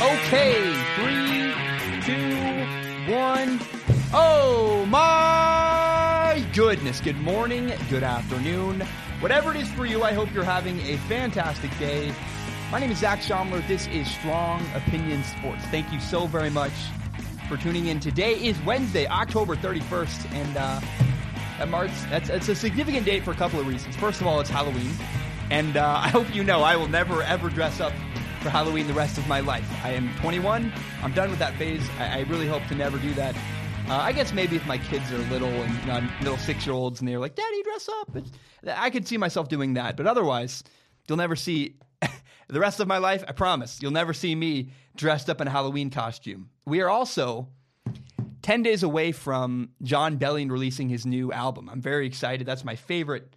Okay, three, two, one. Oh my goodness. Good morning, good afternoon. Whatever it is for you, I hope you're having a fantastic day. My name is Zach Schomler. This is Strong Opinion Sports. Thank you so very much for tuning in. Today is Wednesday, October 31st, and uh, that marks that's, that's a significant date for a couple of reasons. First of all, it's Halloween, and uh, I hope you know I will never ever dress up for Halloween the rest of my life. I am 21. I'm done with that phase. I, I really hope to never do that. Uh, I guess maybe if my kids are little and you know, little six year olds and they're like, "Daddy, dress up," it's, I could see myself doing that. But otherwise, you'll never see the rest of my life. I promise, you'll never see me dressed up in a Halloween costume. We are also 10 days away from Jon Bellion releasing his new album. I'm very excited. That's my favorite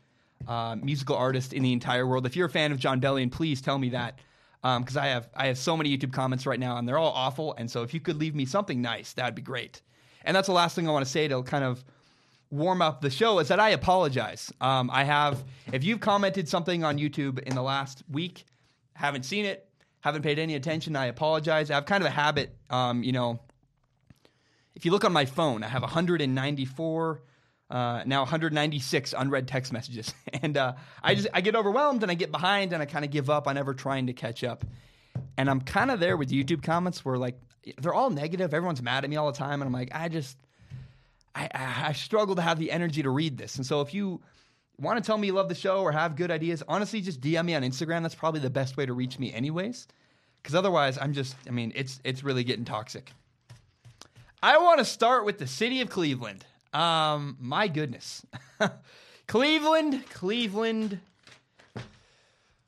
uh, musical artist in the entire world. If you're a fan of Jon Bellion, please tell me that because um, I have I have so many YouTube comments right now and they're all awful. And so if you could leave me something nice, that'd be great. And that's the last thing I want to say to kind of warm up the show is that I apologize. Um, I have if you've commented something on YouTube in the last week, haven't seen it, haven't paid any attention, I apologize. I have kind of a habit, um, you know. If you look on my phone, I have 194 uh, now 196 unread text messages, and uh, I just I get overwhelmed and I get behind and I kind of give up on ever trying to catch up. And I'm kind of there with YouTube comments where like they're all negative. Everyone's mad at me all the time, and I'm like, I just I, I struggle to have the energy to read this. And so if you want to tell me you love the show or have good ideas, honestly, just DM me on Instagram. That's probably the best way to reach me, anyways. Because otherwise, I'm just I mean it's it's really getting toxic. I want to start with the city of Cleveland. Um, my goodness. Cleveland, Cleveland.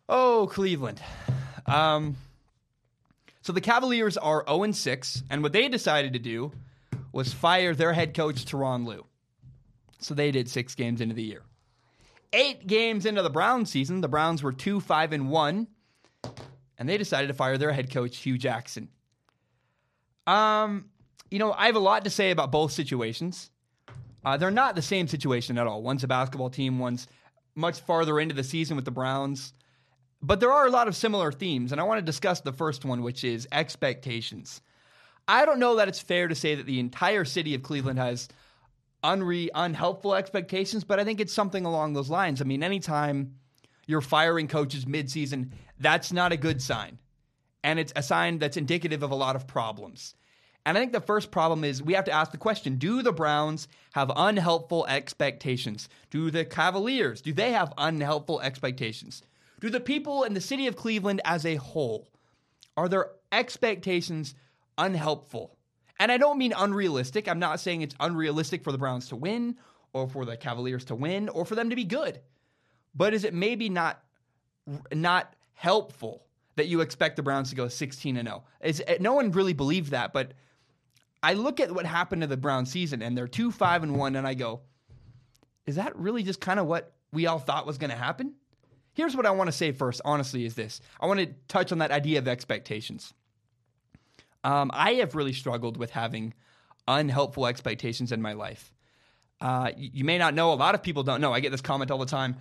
Oh, Cleveland. Um, so the Cavaliers are 0 6, and what they decided to do was fire their head coach, Tyronn Lue. So they did six games into the year. Eight games into the Browns season, the Browns were 2 5 and 1, and they decided to fire their head coach, Hue Jackson. Um, you know, I have a lot to say about both situations. Uh, they're not the same situation at all. One's a basketball team, one's much farther into the season with the Browns. But there are a lot of similar themes, and I want to discuss the first one, which is expectations. I don't know that it's fair to say that the entire city of Cleveland has unre- unhelpful expectations, but I think it's something along those lines. I mean, anytime you're firing coaches midseason, that's not a good sign. And it's a sign that's indicative of a lot of problems. And I think the first problem is we have to ask the question Do the Browns have unhelpful expectations? Do the Cavaliers, do they have unhelpful expectations? Do the people in the city of Cleveland as a whole, are their expectations unhelpful? And I don't mean unrealistic. I'm not saying it's unrealistic for the Browns to win or for the Cavaliers to win or for them to be good. But is it maybe not not helpful that you expect the Browns to go 16 and 0? Is no one really believed that, but I look at what happened to the Brown season and they're 2 5 and 1 and I go, is that really just kind of what we all thought was going to happen? Here's what I want to say first, honestly, is this. I want to touch on that idea of expectations. Um, I have really struggled with having unhelpful expectations in my life. Uh, you, you may not know, a lot of people don't know. I get this comment all the time.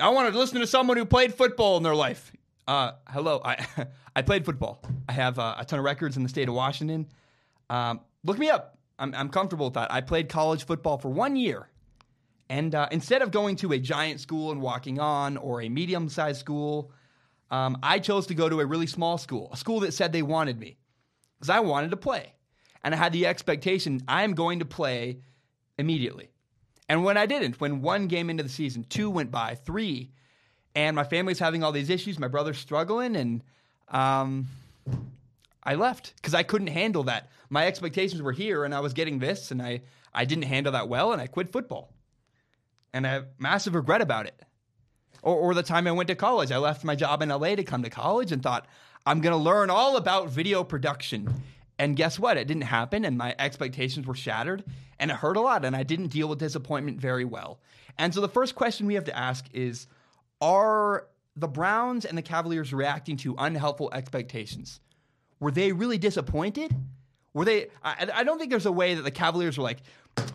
I want to listen to someone who played football in their life. Uh, hello, I, I played football. I have uh, a ton of records in the state of Washington. Um, look me up. I'm, I'm, comfortable with that. I played college football for one year. And uh, instead of going to a giant school and walking on or a medium sized school, um, I chose to go to a really small school, a school that said they wanted me because I wanted to play. And I had the expectation I'm going to play immediately. And when I didn't, when one game into the season, two went by, three, and my family's having all these issues, my brother's struggling, and um, I left because I couldn't handle that. My expectations were here, and I was getting this, and I I didn't handle that well, and I quit football. And I have massive regret about it. Or, or the time I went to college, I left my job in LA to come to college and thought I'm going to learn all about video production. And guess what? It didn't happen, and my expectations were shattered, and it hurt a lot, and I didn't deal with disappointment very well. And so the first question we have to ask is Are the Browns and the Cavaliers reacting to unhelpful expectations? Were they really disappointed? Were they? I, I don't think there's a way that the Cavaliers were like,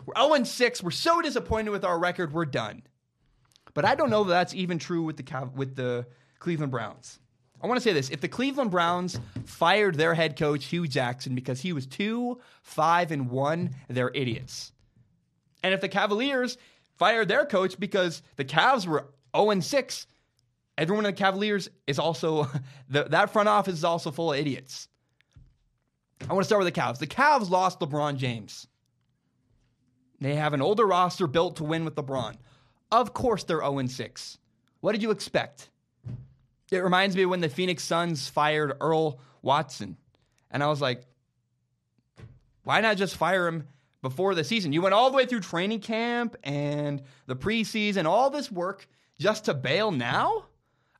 we're 0 6. We're so disappointed with our record. We're done. But I don't know that that's even true with the with the Cleveland Browns. I want to say this: if the Cleveland Browns fired their head coach Hue Jackson because he was two, five, and one, they're idiots. And if the Cavaliers fired their coach because the Cavs were 0 and 6, everyone in the Cavaliers is also the, that front office is also full of idiots. I want to start with the Cavs. The Cavs lost LeBron James. They have an older roster built to win with LeBron. Of course, they're 0 6. What did you expect? It reminds me when the Phoenix Suns fired Earl Watson. And I was like, why not just fire him before the season? You went all the way through training camp and the preseason, all this work just to bail now?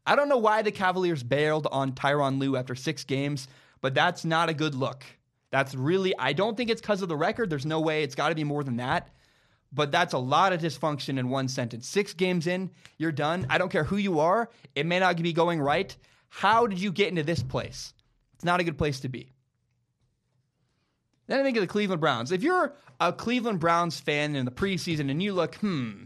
I don't know why the Cavaliers bailed on Tyronn Lue after six games, but that's not a good look. That's really, I don't think it's because of the record. There's no way. It's got to be more than that. But that's a lot of dysfunction in one sentence. Six games in, you're done. I don't care who you are. It may not be going right. How did you get into this place? It's not a good place to be. Then I think of the Cleveland Browns. If you're a Cleveland Browns fan in the preseason and you look, hmm,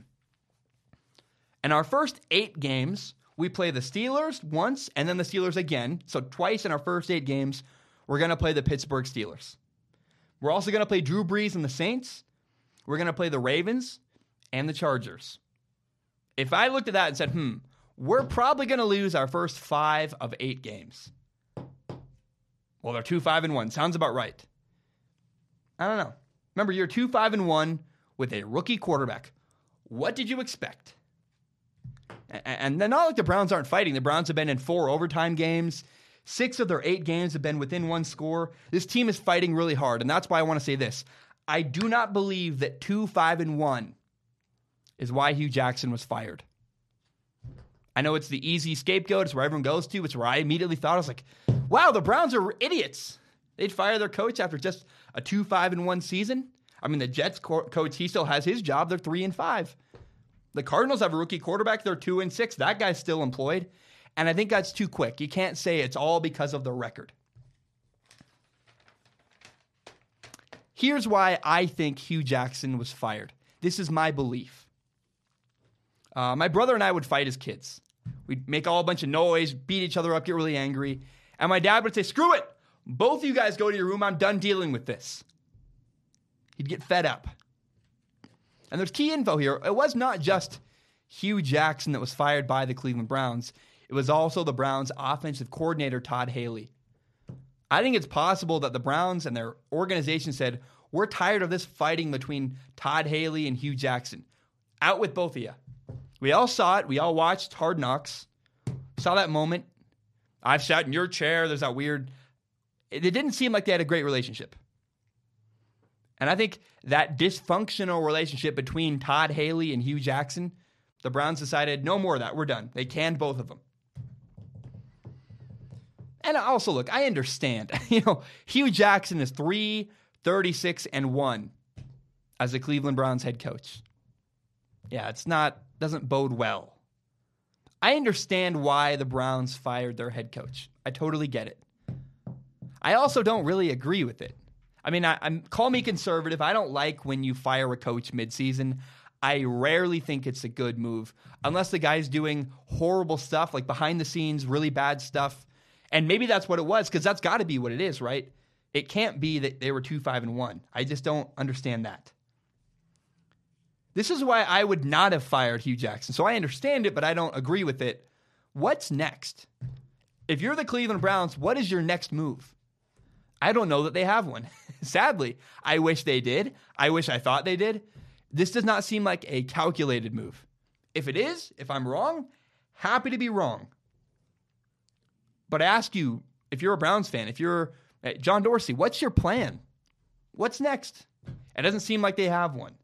and our first eight games, we play the Steelers once and then the Steelers again. So twice in our first eight games, we're going to play the Pittsburgh Steelers. We're also going to play Drew Brees and the Saints. We're going to play the Ravens and the Chargers. If I looked at that and said, hmm, we're probably going to lose our first five of eight games. Well, they're two, five, and one. Sounds about right. I don't know. Remember, you're two, five, and one with a rookie quarterback. What did you expect? And not like the Browns aren't fighting. The Browns have been in four overtime games. Six of their eight games have been within one score. This team is fighting really hard, and that's why I want to say this. I do not believe that two, five, and one is why Hue Jackson was fired. I know it's the easy scapegoat. It's where everyone goes to. It's where I immediately thought I was like, wow, the Browns are idiots. They'd fire their coach after just a two, five, and one season. I mean, the Jets co- coach, he still has his job. They're three and five. The Cardinals have a rookie quarterback. They're two and six. That guy's still employed. And I think that's too quick. You can't say it's all because of the record. Here's why I think Hue Jackson was fired. This is my belief. Uh, my brother and I would fight as kids. We'd make all a bunch of noise, beat each other up, get really angry. And my dad would say, Screw it. Both of you guys go to your room. I'm done dealing with this. He'd get fed up. And there's key info here. It was not just Hue Jackson that was fired by the Cleveland Browns, it was also the Browns' offensive coordinator, Todd Haley. I think it's possible that the Browns and their organization said, We're tired of this fighting between Todd Haley and Hue Jackson. Out with both of you. We all saw it. We all watched Hard Knocks. Saw that moment. I've sat in your chair. There's that weird. It didn't seem like they had a great relationship. And I think that dysfunctional relationship between Todd Haley and Hue Jackson, the Browns decided no more of that. We're done. They canned both of them. And also, look, I understand. you know, Hue Jackson is 3, 36, and 1 as the Cleveland Browns head coach. Yeah, it's not, doesn't bode well. I understand why the Browns fired their head coach. I totally get it. I also don't really agree with it. I mean, I, am call me conservative. I don't like when you fire a coach midseason. I rarely think it's a good move unless the guy's doing horrible stuff, like behind the scenes, really bad stuff. And maybe that's what it was, because that's got to be what it is, right? It can't be that they were two, five, and one. I just don't understand that. This is why I would not have fired Hue Jackson. So I understand it, but I don't agree with it. What's next? If you're the Cleveland Browns, what is your next move? I don't know that they have one. Sadly, I wish they did. I wish I thought they did. This does not seem like a calculated move. If it is, if I'm wrong, happy to be wrong. But I ask you, if you're a Browns fan, if you're uh, John Dorsey, what's your plan? What's next? It doesn't seem like they have one.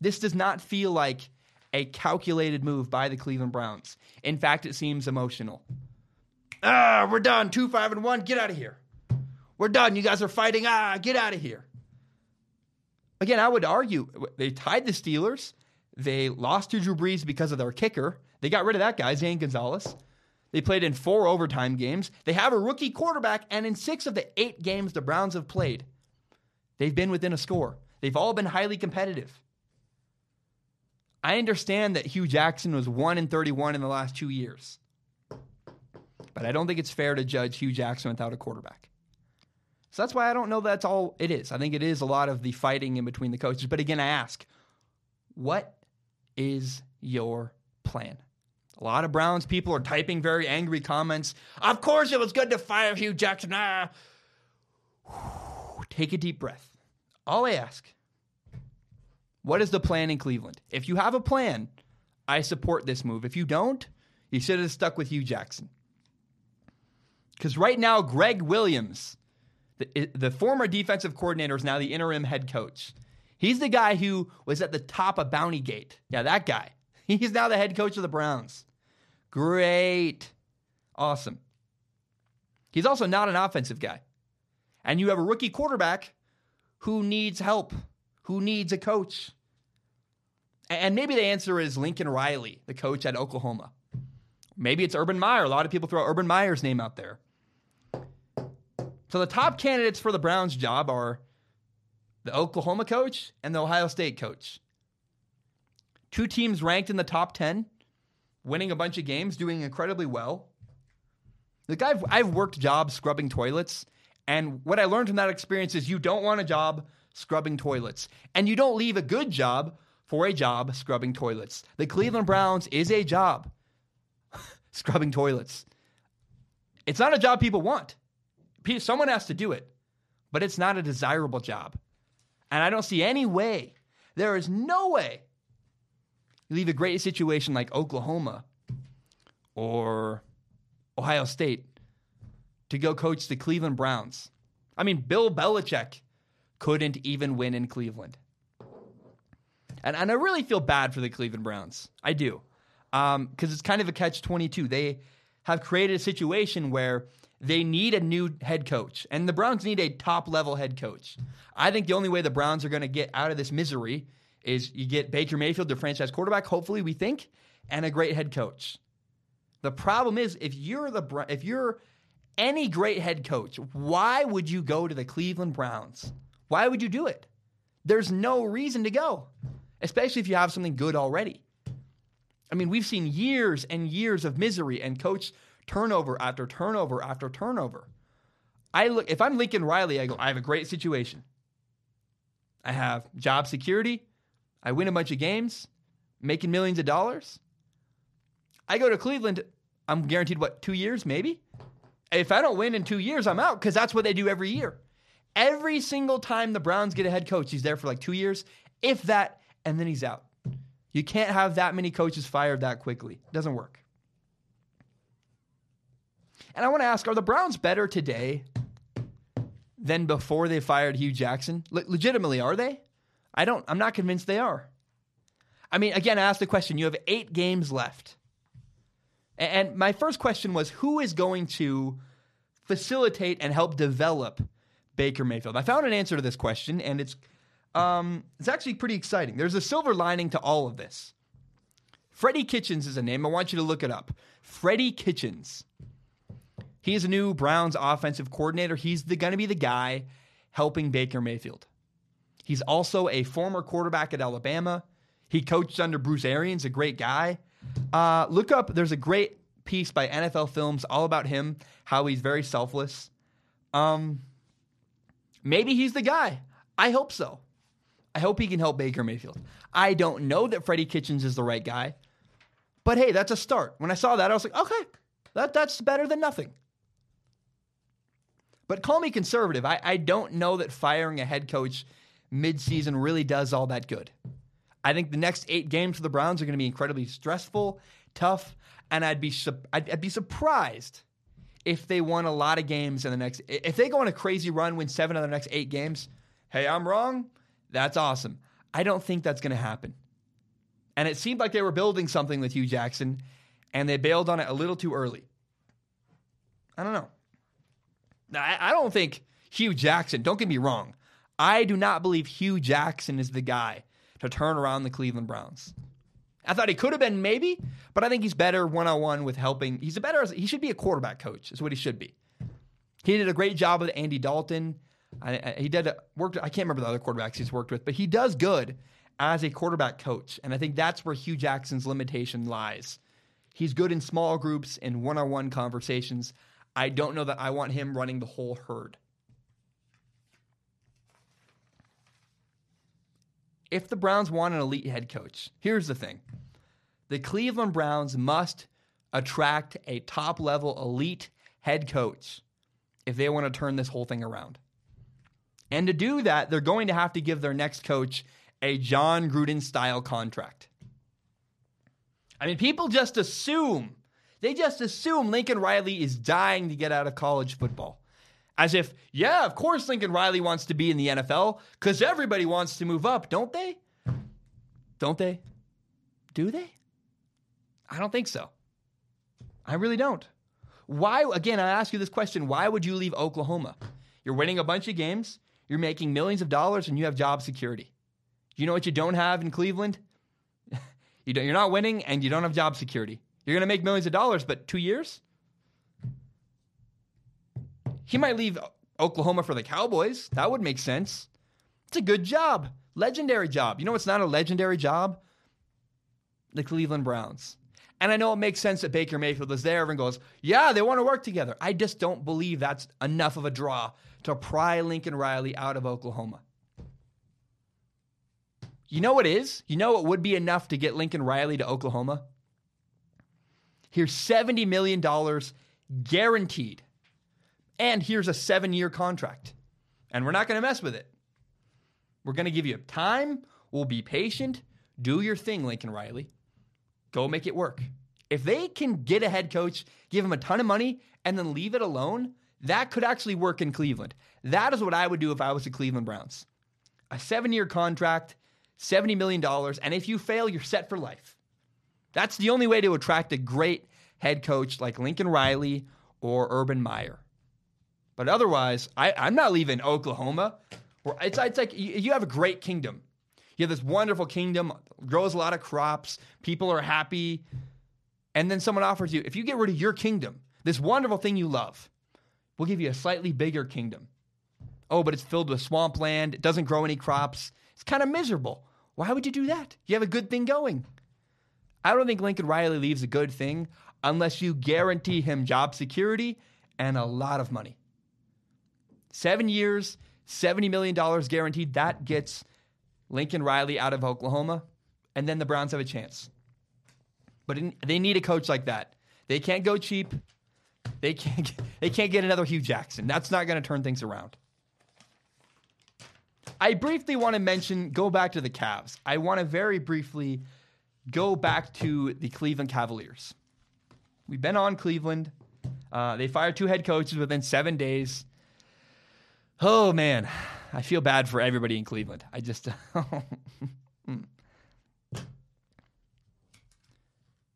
This does not feel like a calculated move by the Cleveland Browns. In fact, it seems emotional. Ah, we're done. Two, five, and one. Get out of here. We're done. You guys are fighting. Ah, get out of here. Again, I would argue they tied the Steelers. They lost to Drew Brees because of their kicker. They got rid of that guy, Zane Gonzalez. They played in four overtime games. They have a rookie quarterback, and in six of the eight games the Browns have played, they've been within a score. They've all been highly competitive. I understand that Hue Jackson was 1 in 31 in the last two years. But I don't think it's fair to judge Hue Jackson without a quarterback. So that's why I don't know that's all it is. I think it is a lot of the fighting in between the coaches. But again, I ask, what is your plan? A lot of Browns people are typing very angry comments. Of course, it was good to fire Hue Jackson. Ah. Take a deep breath. All I ask, what is the plan in Cleveland? If you have a plan, I support this move. If you don't, you should have stuck with Hue Jackson. Because right now, Gregg Williams, the, the former defensive coordinator, is now the interim head coach. He's the guy who was at the top of Bounty Gate. Yeah, that guy. He's now the head coach of the Browns. Great. Awesome. He's also not an offensive guy. And you have a rookie quarterback who needs help, who needs a coach. And maybe the answer is Lincoln Riley, the coach at Oklahoma. Maybe it's Urban Meyer. A lot of people throw Urban Meyer's name out there. So the top candidates for the Browns job are the Oklahoma coach and the Ohio State coach. Two teams ranked in the top 10, winning a bunch of games, doing incredibly well. Like I've, I've worked jobs scrubbing toilets, and what I learned from that experience is you don't want a job scrubbing toilets, and you don't leave a good job for a job scrubbing toilets. The Cleveland Browns is a job scrubbing toilets. It's not a job people want. Someone has to do it, but it's not a desirable job. And I don't see any way, there is no way you leave a great situation like Oklahoma or Ohio State to go coach the Cleveland Browns. I mean, Bill Belichick couldn't even win in Cleveland. And, and I really feel bad for the Cleveland Browns. I do. Because um, it's kind of a catch 22. They have created a situation where they need a new head coach, and the Browns need a top level head coach. I think the only way the Browns are going to get out of this misery is you get Baker Mayfield, the franchise quarterback, hopefully we think, and a great head coach. The problem is if you're the if you're any great head coach, why would you go to the Cleveland Browns? Why would you do it? There's no reason to go, especially if you have something good already. I mean, we've seen years and years of misery and coach turnover after turnover after turnover. I look if I'm Lincoln Riley, I go, I have a great situation. I have job security. I win a bunch of games, making millions of dollars. I go to Cleveland, I'm guaranteed what, two years maybe? If I don't win in two years, I'm out because that's what they do every year. Every single time the Browns get a head coach, he's there for like two years, if that, and then he's out. You can't have that many coaches fired that quickly. It doesn't work. And I want to ask are the Browns better today than before they fired Hue Jackson? Le- legitimately, are they? I don't, I'm not convinced they are. I mean, again, I asked the question you have eight games left. And my first question was who is going to facilitate and help develop Baker Mayfield? I found an answer to this question, and it's um, it's actually pretty exciting. There's a silver lining to all of this. Freddie Kitchens is a name. I want you to look it up. Freddie Kitchens. He is a new Browns offensive coordinator. He's going to be the guy helping Baker Mayfield. He's also a former quarterback at Alabama. He coached under Bruce Arians, a great guy. Uh, look up, there's a great piece by NFL Films all about him, how he's very selfless. Um, maybe he's the guy. I hope so. I hope he can help Baker Mayfield. I don't know that Freddie Kitchens is the right guy, but hey, that's a start. When I saw that, I was like, okay, that, that's better than nothing. But call me conservative. I, I don't know that firing a head coach midseason really does all that good. I think the next eight games for the Browns are going to be incredibly stressful, tough, and I'd be I'd, I'd be surprised if they won a lot of games in the next. If they go on a crazy run, win seven of the next eight games, hey, I'm wrong. That's awesome. I don't think that's going to happen. And it seemed like they were building something with Hue Jackson, and they bailed on it a little too early. I don't know. I, I don't think Hue Jackson. Don't get me wrong. I do not believe Hue Jackson is the guy to turn around the Cleveland Browns. I thought he could have been maybe, but I think he's better one on one with helping. He's a better. He should be a quarterback coach. Is what he should be. He did a great job with Andy Dalton. I, I, he did worked. I can't remember the other quarterbacks he's worked with, but he does good as a quarterback coach, and I think that's where Hue Jackson's limitation lies. He's good in small groups and one on one conversations. I don't know that I want him running the whole herd. If the Browns want an elite head coach, here's the thing the Cleveland Browns must attract a top level elite head coach if they want to turn this whole thing around. And to do that, they're going to have to give their next coach a Jon Gruden style contract. I mean, people just assume, they just assume Lincoln Riley is dying to get out of college football. As if, yeah, of course Lincoln Riley wants to be in the NFL because everybody wants to move up, don't they? Don't they? Do they? I don't think so. I really don't. Why, again, I ask you this question why would you leave Oklahoma? You're winning a bunch of games, you're making millions of dollars, and you have job security. You know what you don't have in Cleveland? you you're not winning, and you don't have job security. You're going to make millions of dollars, but two years? He might leave Oklahoma for the Cowboys. That would make sense. It's a good job, legendary job. You know what's not a legendary job? The Cleveland Browns. And I know it makes sense that Baker Mayfield is there. Everyone goes, yeah, they want to work together. I just don't believe that's enough of a draw to pry Lincoln Riley out of Oklahoma. You know what is? You know what would be enough to get Lincoln Riley to Oklahoma? Here's $70 million guaranteed. And here's a seven year contract. And we're not going to mess with it. We're going to give you time. We'll be patient. Do your thing, Lincoln Riley. Go make it work. If they can get a head coach, give him a ton of money, and then leave it alone, that could actually work in Cleveland. That is what I would do if I was the Cleveland Browns. A seven year contract, $70 million, and if you fail, you're set for life. That's the only way to attract a great head coach like Lincoln Riley or Urban Meyer. But otherwise, I, am not leaving Oklahoma. It's, it's like you have a great kingdom. You have this wonderful kingdom, grows a lot of crops, people are happy. And then someone offers you, if you get rid of your kingdom, this wonderful thing you love, we'll give you a slightly bigger kingdom. Oh, but it's filled with swampland. It doesn't grow any crops. It's kind of miserable. Why would you do that? You have a good thing going. I don't think Lincoln Riley leaves a good thing unless you guarantee him job security and a lot of money. Seven years, $70 million guaranteed. That gets Lincoln Riley out of Oklahoma, and then the Browns have a chance. But in, they need a coach like that. They can't go cheap. They can't. They can't get another Hue Jackson. That's not going to turn things around. I briefly want to mention. Go back to the Cavs. I want to very briefly go back to the Cleveland Cavaliers. We've been on Cleveland. Uh, they fired two head coaches within seven days. Oh man, I feel bad for everybody in Cleveland. I just.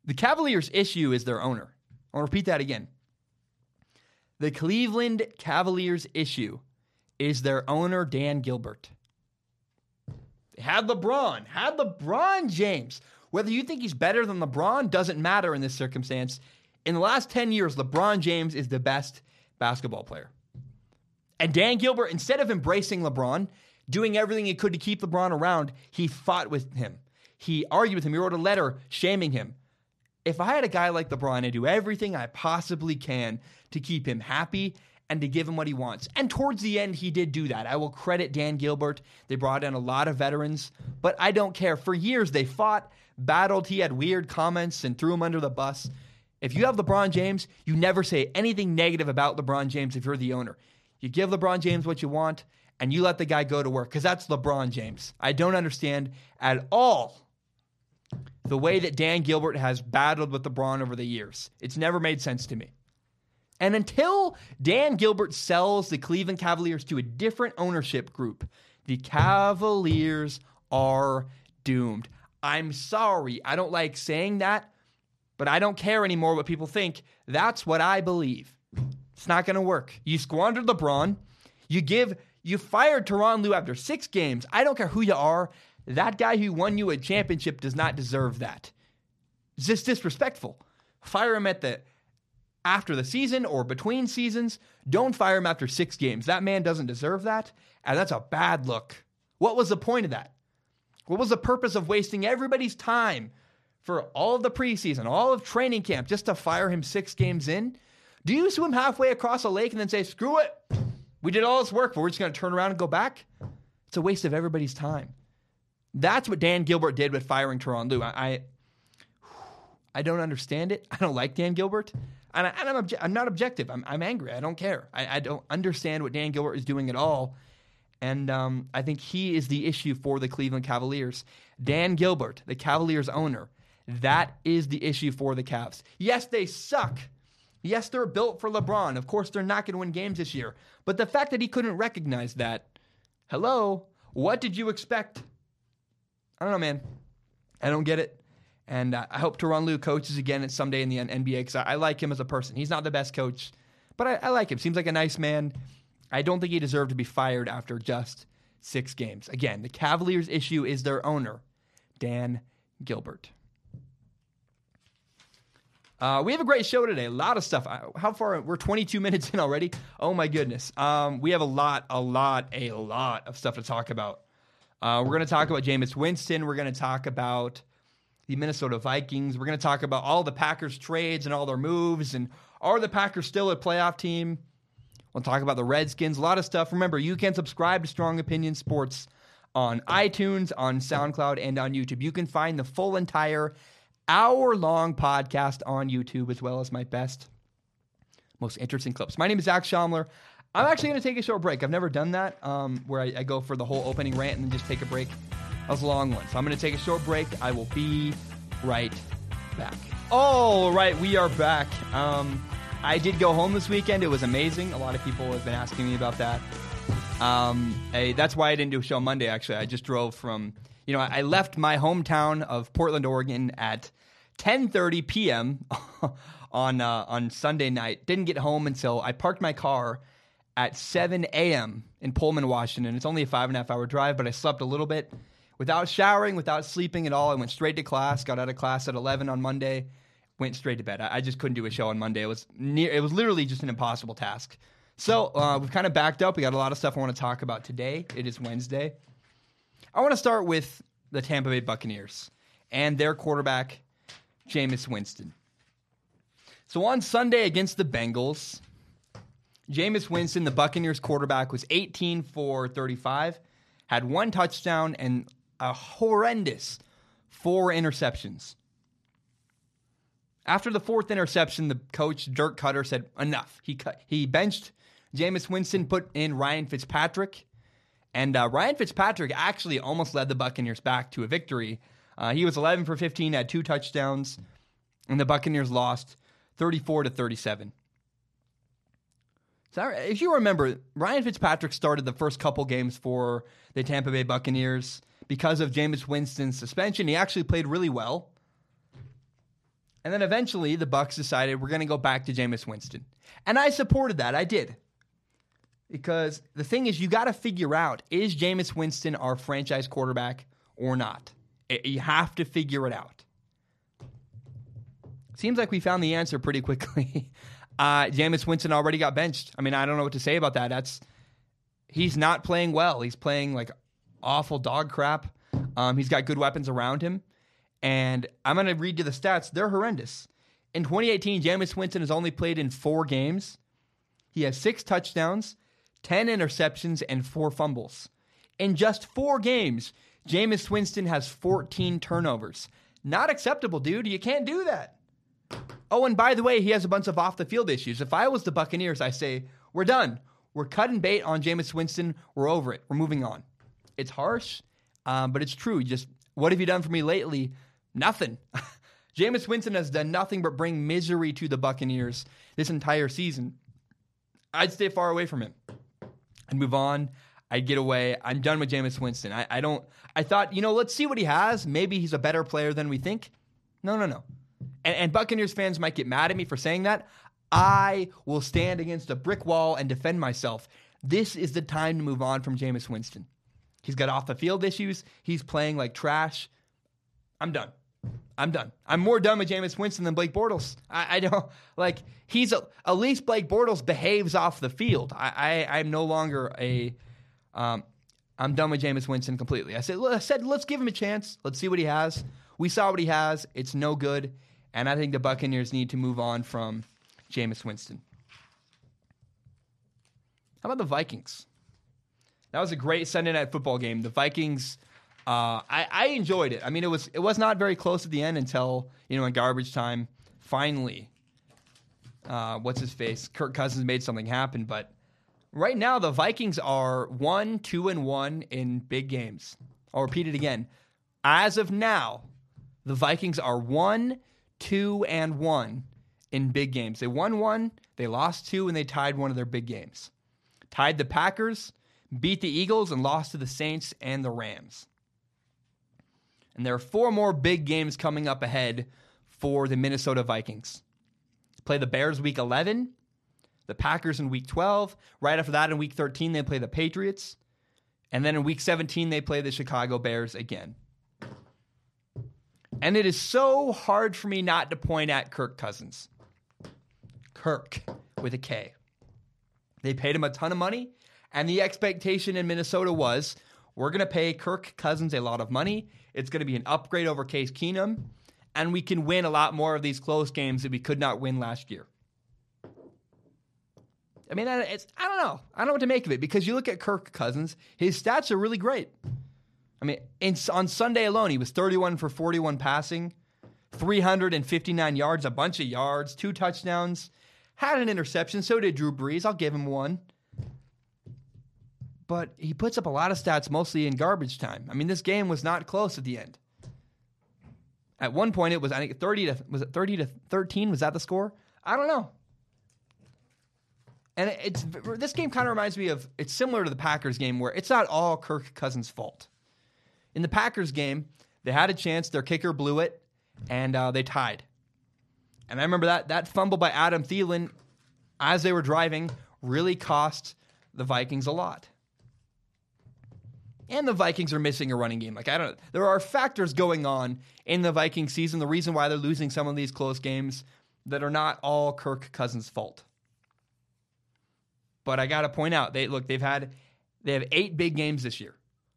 the Cavaliers' issue is their owner. I'll repeat that again. The Cleveland Cavaliers' issue is their owner, Dan Gilbert. They had LeBron, had LeBron James. Whether you think he's better than LeBron doesn't matter in this circumstance. In the last 10 years, LeBron James is the best basketball player. And Dan Gilbert, instead of embracing LeBron, doing everything he could to keep LeBron around, he fought with him. He argued with him. He wrote a letter shaming him. If I had a guy like LeBron, I'd do everything I possibly can to keep him happy and to give him what he wants. And towards the end, he did do that. I will credit Dan Gilbert. They brought in a lot of veterans, but I don't care. For years, they fought, battled. He had weird comments and threw him under the bus. If you have LeBron James, you never say anything negative about LeBron James if you're the owner. You give LeBron James what you want, and you let the guy go to work because that's LeBron James. I don't understand at all the way that Dan Gilbert has battled with LeBron over the years. It's never made sense to me. And until Dan Gilbert sells the Cleveland Cavaliers to a different ownership group, the Cavaliers are doomed. I'm sorry. I don't like saying that, but I don't care anymore what people think. That's what I believe. It's not going to work. You squandered LeBron. You give you fired Tyronn Lue after six games. I don't care who you are. That guy who won you a championship does not deserve that. It's just disrespectful. Fire him at the after the season or between seasons. Don't fire him after six games. That man doesn't deserve that. And that's a bad look. What was the point of that? What was the purpose of wasting everybody's time for all of the preseason, all of training camp, just to fire him six games in? Do you swim halfway across a lake and then say, screw it? We did all this work, but we're just going to turn around and go back? It's a waste of everybody's time. That's what Dan Gilbert did with firing Tyronn Lue. I, I, I don't understand it. I don't like Dan Gilbert. And, I, am I'm, I'm not objective. I'm, I'm angry. I don't care. I, I don't understand what Dan Gilbert is doing at all. And um, I think he is the issue for the Cleveland Cavaliers. Dan Gilbert, the Cavaliers owner, that is the issue for the Cavs. Yes, they suck. Yes, they're built for LeBron. Of course, they're not going to win games this year. But the fact that he couldn't recognize that, hello, what did you expect? I don't know, man. I don't get it. And I hope Tyronn Lue coaches again someday in the NBA because I, I, like him as a person. He's not the best coach, but I, I like him. Seems like a nice man. I don't think he deserved to be fired after just six games. Again, the Cavaliers' issue is their owner, Dan Gilbert. Uh, we have a great show today. A lot of stuff. How far? We're 22 minutes in already. Oh my goodness. Um, we have a lot, a lot, a lot of stuff to talk about. Uh, we're going to talk about Jameis Winston. We're going to talk about the Minnesota Vikings. We're going to talk about all the Packers trades and all their moves. And are the Packers still a playoff team? We'll talk about the Redskins. A lot of stuff. Remember, you can subscribe to Strong Opinion Sports on iTunes, on SoundCloud, and on YouTube. You can find the full entire hour long podcast on YouTube, as well as my best, most interesting clips. My name is Zach Schaumler. I'm actually going to take a short break. I've never done that, um, where I, I, go for the whole opening rant and then just take a break. Was a long one. So I'm going to take a short break. I will be right back. All right, we are back. Um, I did go home this weekend. It was amazing. A lot of people have been asking me about that. Um, I, that's why I didn't do a show Monday, actually. I just drove from you know, I left my hometown of Portland, Oregon at 10:30 p.m. on uh, on Sunday night. Didn't get home until I parked my car at 7 a.m. in Pullman, Washington. It's only a five and a half hour drive, but I slept a little bit without showering, without sleeping at all. I went straight to class. Got out of class at 11 on Monday. Went straight to bed. I, I just couldn't do a show on Monday. It was near. It was literally just an impossible task. So uh, we've kind of backed up. We got a lot of stuff I want to talk about today. It is Wednesday. I want to start with the Tampa Bay Buccaneers and their quarterback, Jameis Winston. So on Sunday against the Bengals, Jameis Winston, the Buccaneers quarterback, was 18 for 35, had one touchdown and a horrendous four interceptions. After the fourth interception, the coach Dirk Koetter said enough. He cut, he benched Jameis Winston, put in Ryan Fitzpatrick, and uh, Ryan Fitzpatrick actually almost led the Buccaneers back to a victory. Uh, he was 11 for 15, had two touchdowns, and the Buccaneers lost 34 to 37. So if you remember, Ryan Fitzpatrick started the first couple games for the Tampa Bay Buccaneers because of Jameis Winston's suspension. He actually played really well. And then eventually the Bucks decided we're going to go back to Jameis Winston. And I supported that. I did. Because the thing is, you got to figure out is Jameis Winston our franchise quarterback or not? You have to figure it out. Seems like we found the answer pretty quickly. Uh, Jameis Winston already got benched. I mean, I don't know what to say about that. That's he's not playing well. He's playing like awful dog crap. Um, he's got good weapons around him, and I'm going to read you the stats. They're horrendous. In 2018, Jameis Winston has only played in four games. He has six touchdowns, 10 interceptions, and four fumbles. In just four games, Jameis Winston has 14 turnovers. Not acceptable, dude. You can't do that. Oh, and by the way, he has a bunch of off the field issues. If I was the Buccaneers, I say, we're done. We're cutting bait on Jameis Winston. We're over it. We're moving on. It's harsh, um, but it's true. Just what have you done for me lately? Nothing. Jameis Winston has done nothing but bring misery to the Buccaneers this entire season. I'd stay far away from him. I'd move on. I'd get away. I'm done with Jameis Winston. I, I don't. I thought, you know, let's see what he has. Maybe he's a better player than we think. No, no, no. And, and Buccaneers fans might get mad at me for saying that. I will stand against a brick wall and defend myself. This is the time to move on from Jameis Winston. He's got off the field issues. He's playing like trash. I'm done. I'm done. I'm more done with Jameis Winston than Blake Bortles. I, I don't like he's a, at least Blake Bortles behaves off the field. I, I am no longer a um, I'm done with Jameis Winston completely. I said I said let's give him a chance. Let's see what he has. We saw what he has. It's no good. And I think the Buccaneers need to move on from Jameis Winston. How about the Vikings? That was a great Sunday night football game. The Vikings, uh, I, I enjoyed it. I mean, it was it was not very close at the end until you know in garbage time. Finally, uh, what's his face? Kirk Cousins made something happen. But right now, the Vikings are one, two, and one in big games. I'll repeat it again. As of now, the Vikings are one, two, and one in big games. They won one, they lost two, and they tied one of their big games. Tied the Packers, beat the Eagles, and lost to the Saints and the Rams. And there are four more big games coming up ahead for the Minnesota Vikings. Play the Bears week 11, the Packers in week 12. Right after that, in week 13, they play the Patriots. And then in week 17, they play the Chicago Bears again. And it is so hard for me not to point at Kirk Cousins. Kirk with a K. They paid him a ton of money, and the expectation in Minnesota was we're going to pay Kirk Cousins a lot of money. It's going to be an upgrade over Case Keenum, and we can win a lot more of these close games that we could not win last year. I mean, it's I don't know. I don't know what to make of it because you look at Kirk Cousins, his stats are really great. I mean, in, on Sunday alone, he was 31 for 41 passing, 359 yards, a bunch of yards, two touchdowns, had an interception. So did Drew Brees. I'll give him one. But he puts up a lot of stats, mostly in garbage time. I mean, this game was not close at the end. At one point, it was I think 30 to was it 30 to 13? Was that the score? I don't know. And it's this game kind of reminds me of it's similar to the Packers game where it's not all Kirk Cousins' fault. In the Packers game, they had a chance, their kicker blew it, and uh, they tied. And I remember that that fumble by Adam Thielen as they were driving really cost the Vikings a lot. And the Vikings are missing a running game. Like I don't know. there are factors going on in the Viking season, the reason why they're losing some of these close games that are not all Kirk Cousins' fault. But I got to point out, they look, they've had they have 8 big games this year.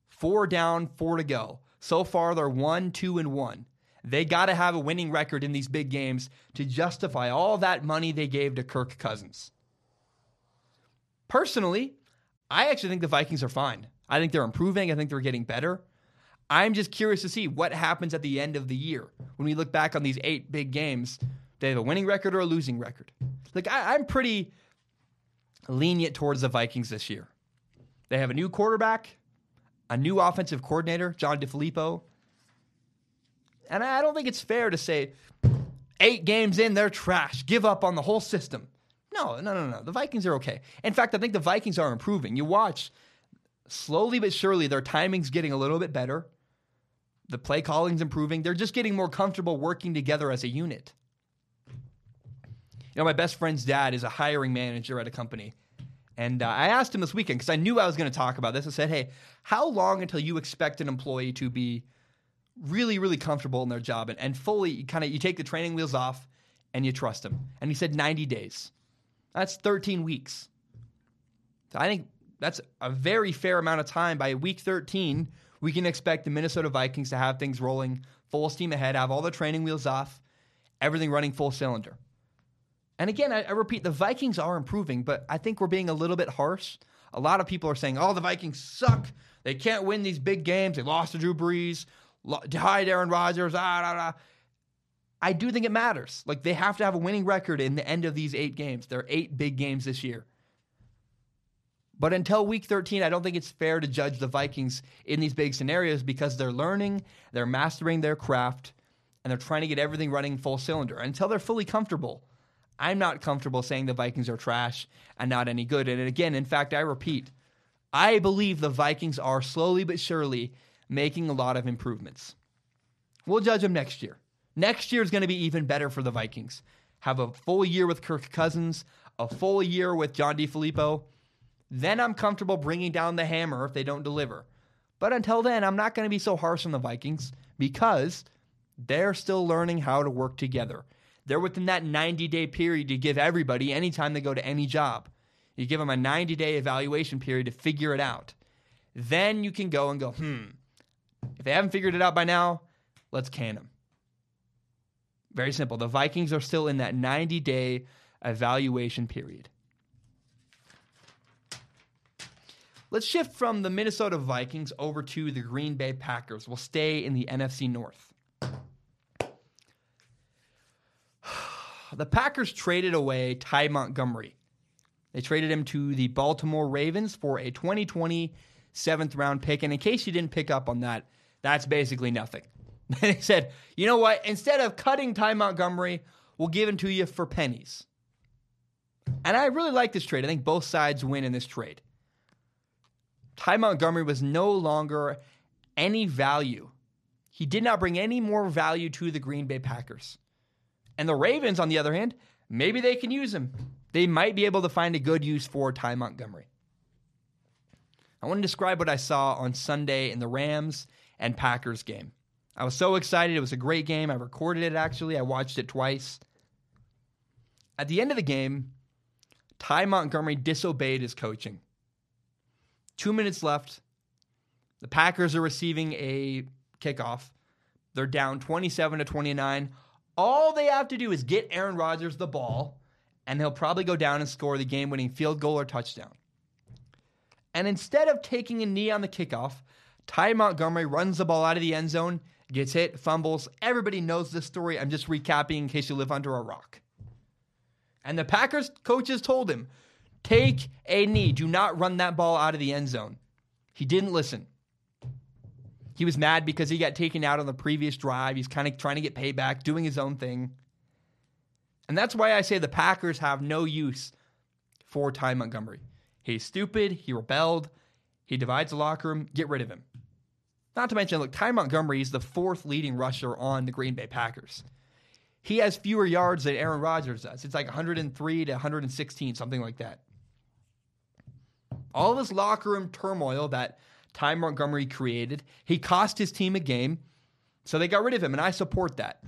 Four down, four to go. So far, they're one, two, and one. They got to have a winning record in these big games to justify all that money they gave to Kirk Cousins. Personally, I actually think the Vikings are fine. I think they're improving. I think they're getting better. I'm just curious to see what happens at the end of the year when we look back on these eight big games. They have a winning record or a losing record? Like I, I'm pretty lenient towards the Vikings this year. They have a new quarterback a new offensive coordinator, John DeFilippo. And I don't think it's fair to say eight games in, they're trash. Give up on the whole system. No, no, no, no. The Vikings are okay. In fact, I think the Vikings are improving. You watch, slowly but surely, their timing's getting a little bit better. The play calling's improving. They're just getting more comfortable working together as a unit. You know, my best friend's dad is a hiring manager at a company. And uh, I asked him this weekend because I knew I was going to talk about this. I said, "Hey, how long until you expect an employee to be really, really comfortable in their job and, and fully kind of you take the training wheels off and you trust them?" And he said, "90 days. That's 13 weeks. So I think that's a very fair amount of time. By week 13, we can expect the Minnesota Vikings to have things rolling full steam ahead, have all the training wheels off, everything running full cylinder." And again, I, I, repeat, the Vikings are improving, but I think we're being a little bit harsh. A lot of people are saying, oh, the Vikings suck. They can't win these big games. They lost to Drew Brees, tied Aaron Rodgers. Ah, ah, ah. I do think it matters. Like they have to have a winning record in the end of these eight games. There are eight big games this year. But until week 13, I don't think it's fair to judge the Vikings in these big scenarios because they're learning, they're mastering their craft, and they're trying to get everything running full cylinder until they're fully comfortable I'm not comfortable saying the Vikings are trash and not any good. And again, in fact, I repeat, I believe the Vikings are slowly but surely making a lot of improvements. We'll judge them next year. Next year is going to be even better for the Vikings. Have a full year with Kirk Cousins, a full year with John DeFilippo. Then I'm comfortable bringing down the hammer if they don't deliver. But until then, I'm not going to be so harsh on the Vikings because they're still learning how to work together. They're within that 90 day period you give everybody anytime they go to any job. You give them a 90 day evaluation period to figure it out. Then you can go and go, hmm, if they haven't figured it out by now, let's can them. Very simple. The Vikings are still in that 90 day evaluation period. Let's shift from the Minnesota Vikings over to the Green Bay Packers. We'll stay in the NFC North. The Packers traded away Ty Montgomery. They traded him to the Baltimore Ravens for a 2020 seventh round pick. And in case you didn't pick up on that, that's basically nothing. they said, you know what? Instead of cutting Ty Montgomery, we'll give him to you for pennies. And I really like this trade. I think both sides win in this trade. Ty Montgomery was no longer any value. He did not bring any more value to the Green Bay Packers. And the Ravens, on the other hand, maybe they can use him. They might be able to find a good use for Ty Montgomery. I want to describe what I saw on Sunday in the Rams and Packers game. I was so excited. It was a great game. I recorded it actually, I watched it twice. At the end of the game, Ty Montgomery disobeyed his coaching. Two minutes left. The Packers are receiving a kickoff. They're down 27 to 29. All they have to do is get Aaron Rodgers the ball, and he'll probably go down and score the game winning field goal or touchdown. And instead of taking a knee on the kickoff, Ty Montgomery runs the ball out of the end zone, gets hit, fumbles. Everybody knows this story. I'm just recapping in case you live under a rock. And the Packers coaches told him, Take a knee. Do not run that ball out of the end zone. He didn't listen. He was mad because he got taken out on the previous drive. He's kind of trying to get payback, doing his own thing. And that's why I say the Packers have no use for Ty Montgomery. He's stupid. He rebelled. He divides the locker room. Get rid of him. Not to mention, look, Ty Montgomery is the fourth leading rusher on the Green Bay Packers. He has fewer yards than Aaron Rodgers does. It's like 103 to 116, something like that all this locker room turmoil that Ty Montgomery created, he cost his team a game, so they got rid of him, and I support that.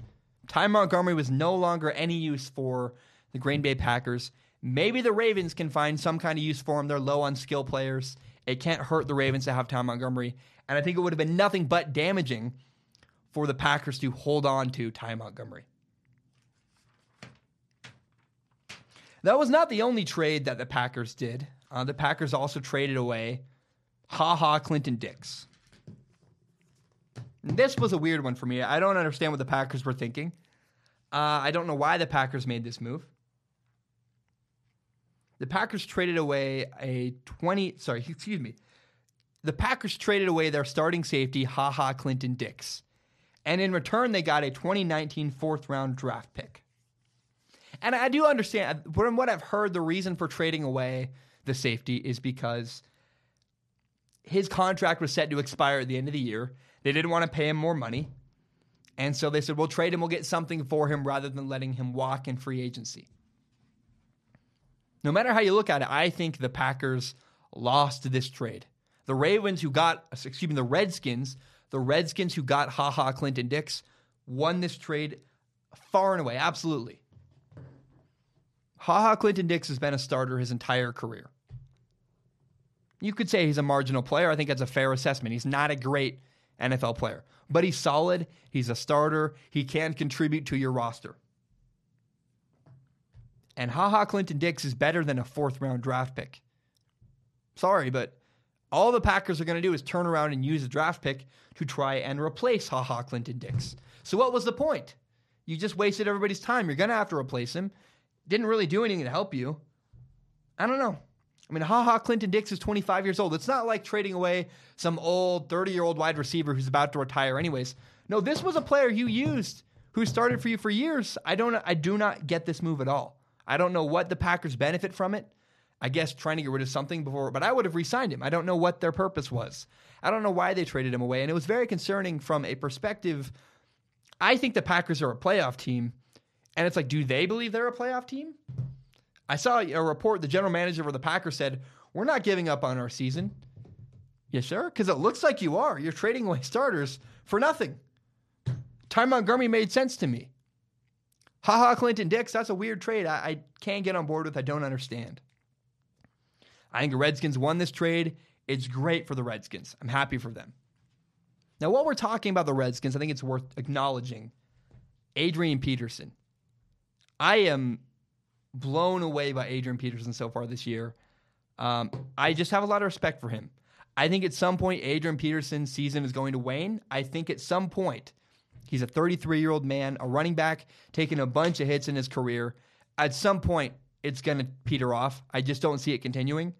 Ty Montgomery was no longer any use for the Green Bay Packers. Maybe the Ravens can find some kind of use for him. They're low on skill players. It can't hurt the Ravens to have Ty Montgomery. And I think it would have been nothing but damaging for the Packers to hold on to Ty Montgomery. That was not the only trade that the Packers did. Uh, the Packers also traded away Ha Ha Clinton Dix. This was a weird one for me. I don't understand what the Packers were thinking. Uh, I don't know why the Packers made this move. The Packers traded away a 20, sorry, excuse me. The Packers traded away their starting safety, Ha Ha Clinton Dix. And in return, they got a 2019 fourth round draft pick. And I do understand, from what I've heard, the reason for trading away the safety is because his contract was set to expire at the end of the year. They didn't want to pay him more money. And so they said, we'll trade him, we'll get something for him rather than letting him walk in free agency. No matter how you look at it, I think the Packers lost this trade. The Ravens, who got, excuse me, the Redskins, the Redskins who got Ha Ha Clinton Dix, won this trade far and away, absolutely. Ha Ha Clinton Dix has been a starter his entire career. You could say he's a marginal player. I think that's a fair assessment. He's not a great NFL player, but he's solid. He's a starter. He can contribute to your roster. And Ha Ha Clinton Dix is better than a fourth round draft pick. Sorry, but all the Packers are going to do is turn around and use a draft pick to try and replace Ha Ha Clinton Dix. So what was the point? You just wasted everybody's time. You're going to have to replace him didn't really do anything to help you. I don't know. I mean, Ha Ha, Clinton Dix is 25 years old. It's not like trading away some old 30 year old wide receiver who's about to retire, anyways. No, this was a player you used who started for you for years. I don't. I do not get this move at all. I don't know what the Packers benefit from it. I guess trying to get rid of something before, but I would have re-signed him. I don't know what their purpose was. I don't know why they traded him away, and it was very concerning from a perspective. I think the Packers are a playoff team and it's like, do they believe they're a playoff team? I saw a report, the general manager of the Packers said, We're not giving up on our season. Yes, sir? Because it looks like you are. You're trading away starters for nothing. Ty Montgomery made sense to me. Haha, ha, Clinton Dix, that's a weird trade I, I can't get on board with. I don't understand. I think the Redskins won this trade. It's great for the Redskins. I'm happy for them. Now, while we're talking about the Redskins, I think it's worth acknowledging Adrian Peterson. I am blown away by Adrian Peterson so far this year. Um, I just have a lot of respect for him. I think at some point, Adrian Peterson's season is going to wane. I think at some point, he's a 33 year old man, a running back, taking a bunch of hits in his career. At some point, it's going to peter off. I just don't see it continuing.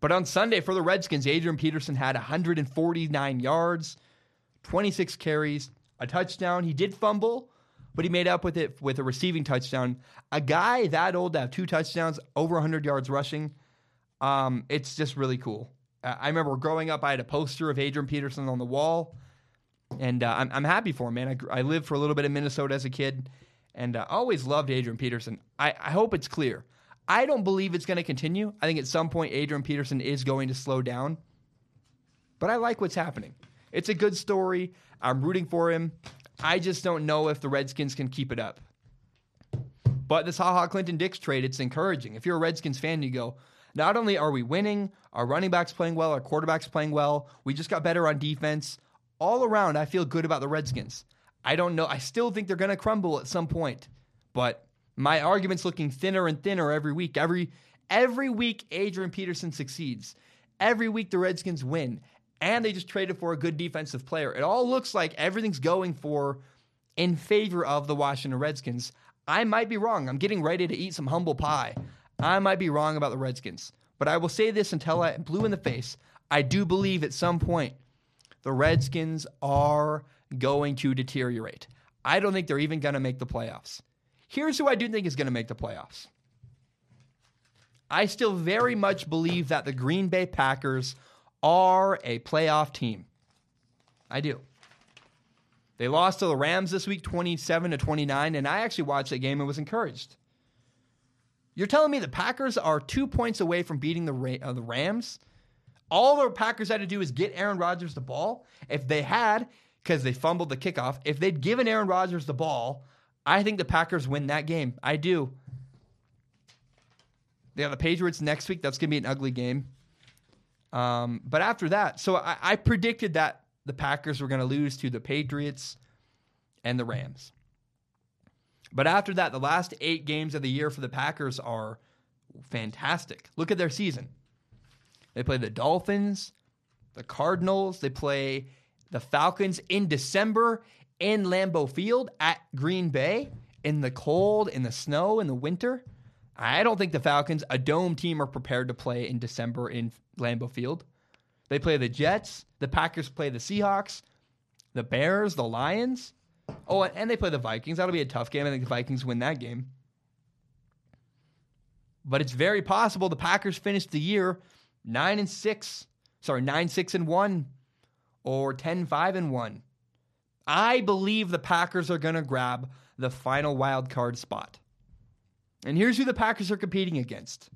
But on Sunday for the Redskins, Adrian Peterson had 149 yards, 26 carries, a touchdown. He did fumble, but he made up with it with a receiving touchdown. A guy that old to have two touchdowns, over 100 yards rushing, um, it's just really cool. I remember growing up, I had a poster of Adrian Peterson on the wall, and uh, I'm, I'm happy for him, man. I, I lived for a little bit in Minnesota as a kid, and uh, always loved Adrian Peterson. I, I hope it's clear. I don't believe it's going to continue. I think at some point, Adrian Peterson is going to slow down, but I like what's happening. It's a good story. I'm rooting for him. I just don't know if the Redskins can keep it up. But this Ha Ha Clinton Dix trade, it's encouraging. If you're a Redskins fan, you go, not only are we winning, our running backs playing well, our quarterbacks playing well, we just got better on defense. All around, I feel good about the Redskins. I don't know. I still think they're going to crumble at some point, but my argument's looking thinner and thinner every week. Every every week, Adrian Peterson succeeds. Every week, the Redskins win and they just traded for a good defensive player. It all looks like everything's going for in favor of the Washington Redskins. I might be wrong. I'm getting ready to eat some humble pie. I might be wrong about the Redskins. But I will say this until I blue in the face. I do believe at some point the Redskins are going to deteriorate. I don't think they're even going to make the playoffs. Here's who I do think is going to make the playoffs. I still very much believe that the Green Bay Packers are a playoff team. I do. They lost to the Rams this week 27 to 29 and I actually watched that game and was encouraged. You're telling me the Packers are 2 points away from beating the uh, the Rams? All the Packers had to do is get Aaron Rodgers the ball. If they had cuz they fumbled the kickoff, if they'd given Aaron Rodgers the ball, I think the Packers win that game. I do. They have the Patriots next week. That's going to be an ugly game. Um, but after that, so I, I predicted that the Packers were going to lose to the Patriots and the Rams. But after that, the last eight games of the year for the Packers are fantastic. Look at their season. They play the Dolphins, the Cardinals, they play the Falcons in December in Lambeau Field at Green Bay in the cold, in the snow, in the winter. I don't think the Falcons, a dome team, are prepared to play in December in Lambeau Field. They play the Jets. The Packers play the Seahawks, the Bears, the Lions. Oh, and they play the Vikings. That'll be a tough game. I think the Vikings win that game. But it's very possible the Packers finish the year 9 and 6. Sorry, 9 6 and 1 or 10 5 and 1. I believe the Packers are going to grab the final wild card spot. And here's who the Packers are competing against.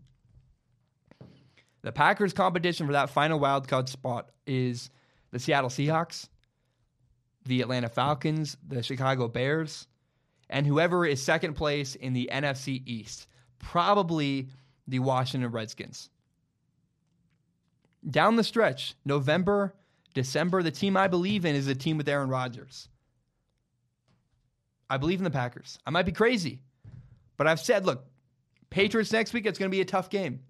The Packers' competition for that final wild card spot is the Seattle Seahawks, the Atlanta Falcons, the Chicago Bears, and whoever is second place in the NFC East, probably the Washington Redskins. Down the stretch, November, December, the team I believe in is the team with Aaron Rodgers. I believe in the Packers. I might be crazy. But I've said, look, Patriots next week, it's going to be a tough game.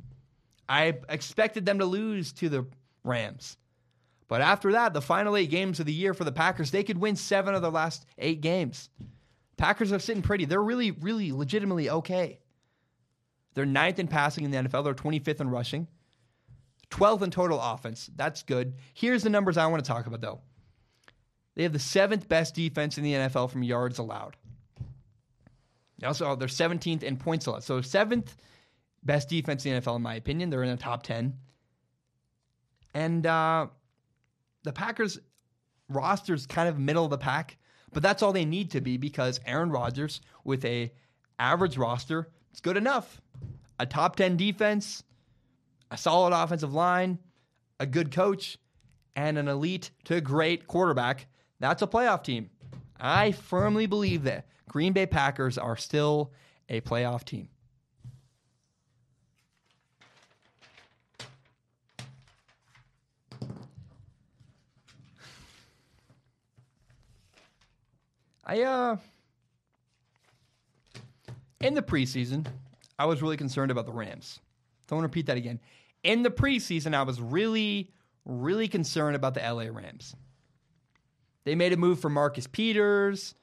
I expected them to lose to the Rams. But after that, the final eight games of the year for the Packers, they could win seven of the last eight games. Packers are sitting pretty. They're really, really legitimately okay. They're ninth in passing in the NFL. They're 25th in rushing, 12th in total offense. That's good. Here's the numbers I want to talk about, though. They have the seventh best defense in the NFL from yards allowed. They also they're 17th in points allowed. So seventh best defense in the NFL in my opinion. They're in the top 10. And uh, the Packers roster's kind of middle of the pack, but that's all they need to be because Aaron Rodgers with a average roster, it's good enough. A top 10 defense, a solid offensive line, a good coach, and an elite to great quarterback. That's a playoff team. I firmly believe that Green Bay Packers are still a playoff team. I uh in the preseason, I was really concerned about the Rams. Don't repeat that again. In the preseason, I was really, really concerned about the LA Rams. They made a move for Marcus Peters.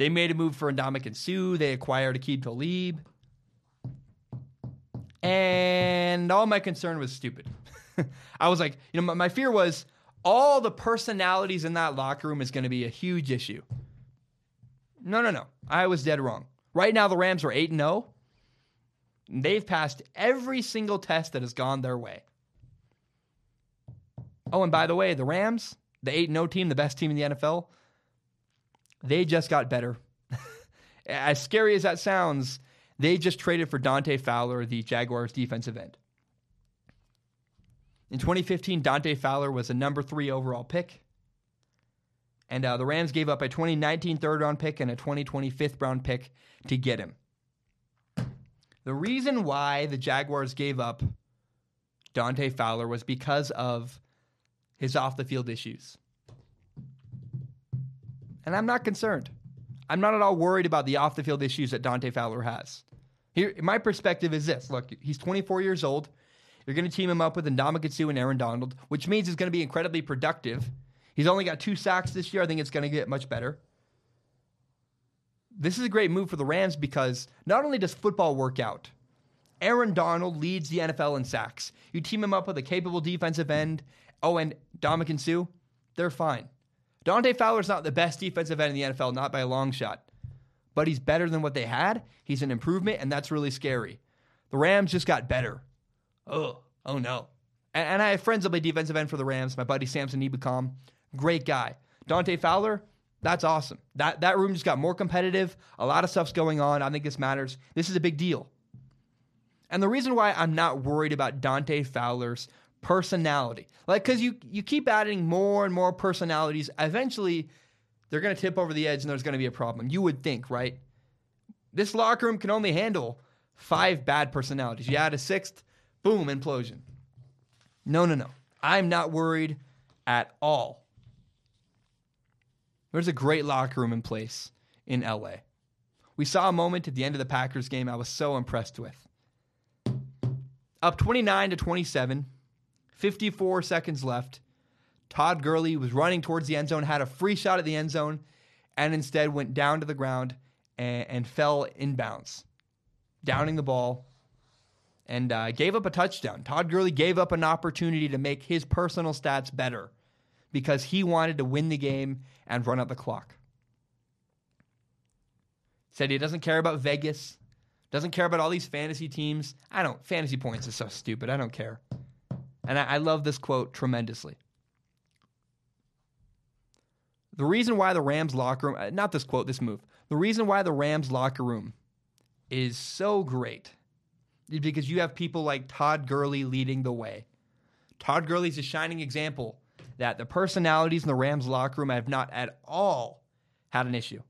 They made a move for Ndamukong Suh. They acquired Aqib Talib. And all my concern was stupid. I was like, you know, my, my fear was all the personalities in that locker room is going to be a huge issue. No, no, no. I was dead wrong. Right now, the Rams are 8 0. They've passed every single test that has gone their way. Oh, and by the way, the Rams, the 8 0 team, the best team in the NFL, they just got better. as scary as that sounds, they just traded for Dante Fowler, the Jaguars defensive end. In 2015, Dante Fowler was a number three overall pick. And uh, the Rams gave up a 2019 third round pick and a 2020 fifth round pick to get him. The reason why the Jaguars gave up Dante Fowler was because of his off the field issues. And I'm not concerned. I'm not at all worried about the off the field issues that Dante Fowler has. Here, my perspective is this look, he's 24 years old. You're going to team him up with Ndamukong and Aaron Donald, which means he's going to be incredibly productive. He's only got two sacks this year. I think it's going to get much better. This is a great move for the Rams because not only does football work out, Aaron Donald leads the NFL in sacks. You team him up with a capable defensive end. Oh, and Ndamukong Suh, they're fine. Dante Fowler's not the best defensive end in the NFL, not by a long shot, but he's better than what they had. He's an improvement, and that's really scary. The Rams just got better. Oh, oh no. And, and I have friends that play defensive end for the Rams. My buddy Samson Ebukam, great guy. Dante Fowler, that's awesome. That that room just got more competitive. A lot of stuff's going on. I think this matters. This is a big deal. And the reason why I'm not worried about Dante Fowler's personality, like because you you keep adding more and more personalities, eventually they're going to tip over the edge and there's going to be a problem. You would think, right? This locker room can only handle five bad personalities. You add a sixth, boom, implosion. No, no, no. I'm not worried at all. There's a great locker room in place in LA. We saw a moment at the end of the Packers game I was so impressed with. Up 29 to 27, 54 seconds left. Todd Gurley was running towards the end zone, had a free shot at the end zone, and instead went down to the ground and, and fell inbounds, downing the ball and uh, gave up a touchdown. Todd Gurley gave up an opportunity to make his personal stats better because he wanted to win the game and run out the clock. Said he doesn't care about Vegas, doesn't care about all these fantasy teams. I don't, fantasy points is so stupid. I don't care. And I, I love this quote tremendously. The reason why the Rams locker room, uh, not this quote, this move, the reason why the Rams locker room is so great is because you have people like Todd Gurley leading the way. Todd Gurley's a shining example that the personalities in the Rams locker room have not at all had an issue.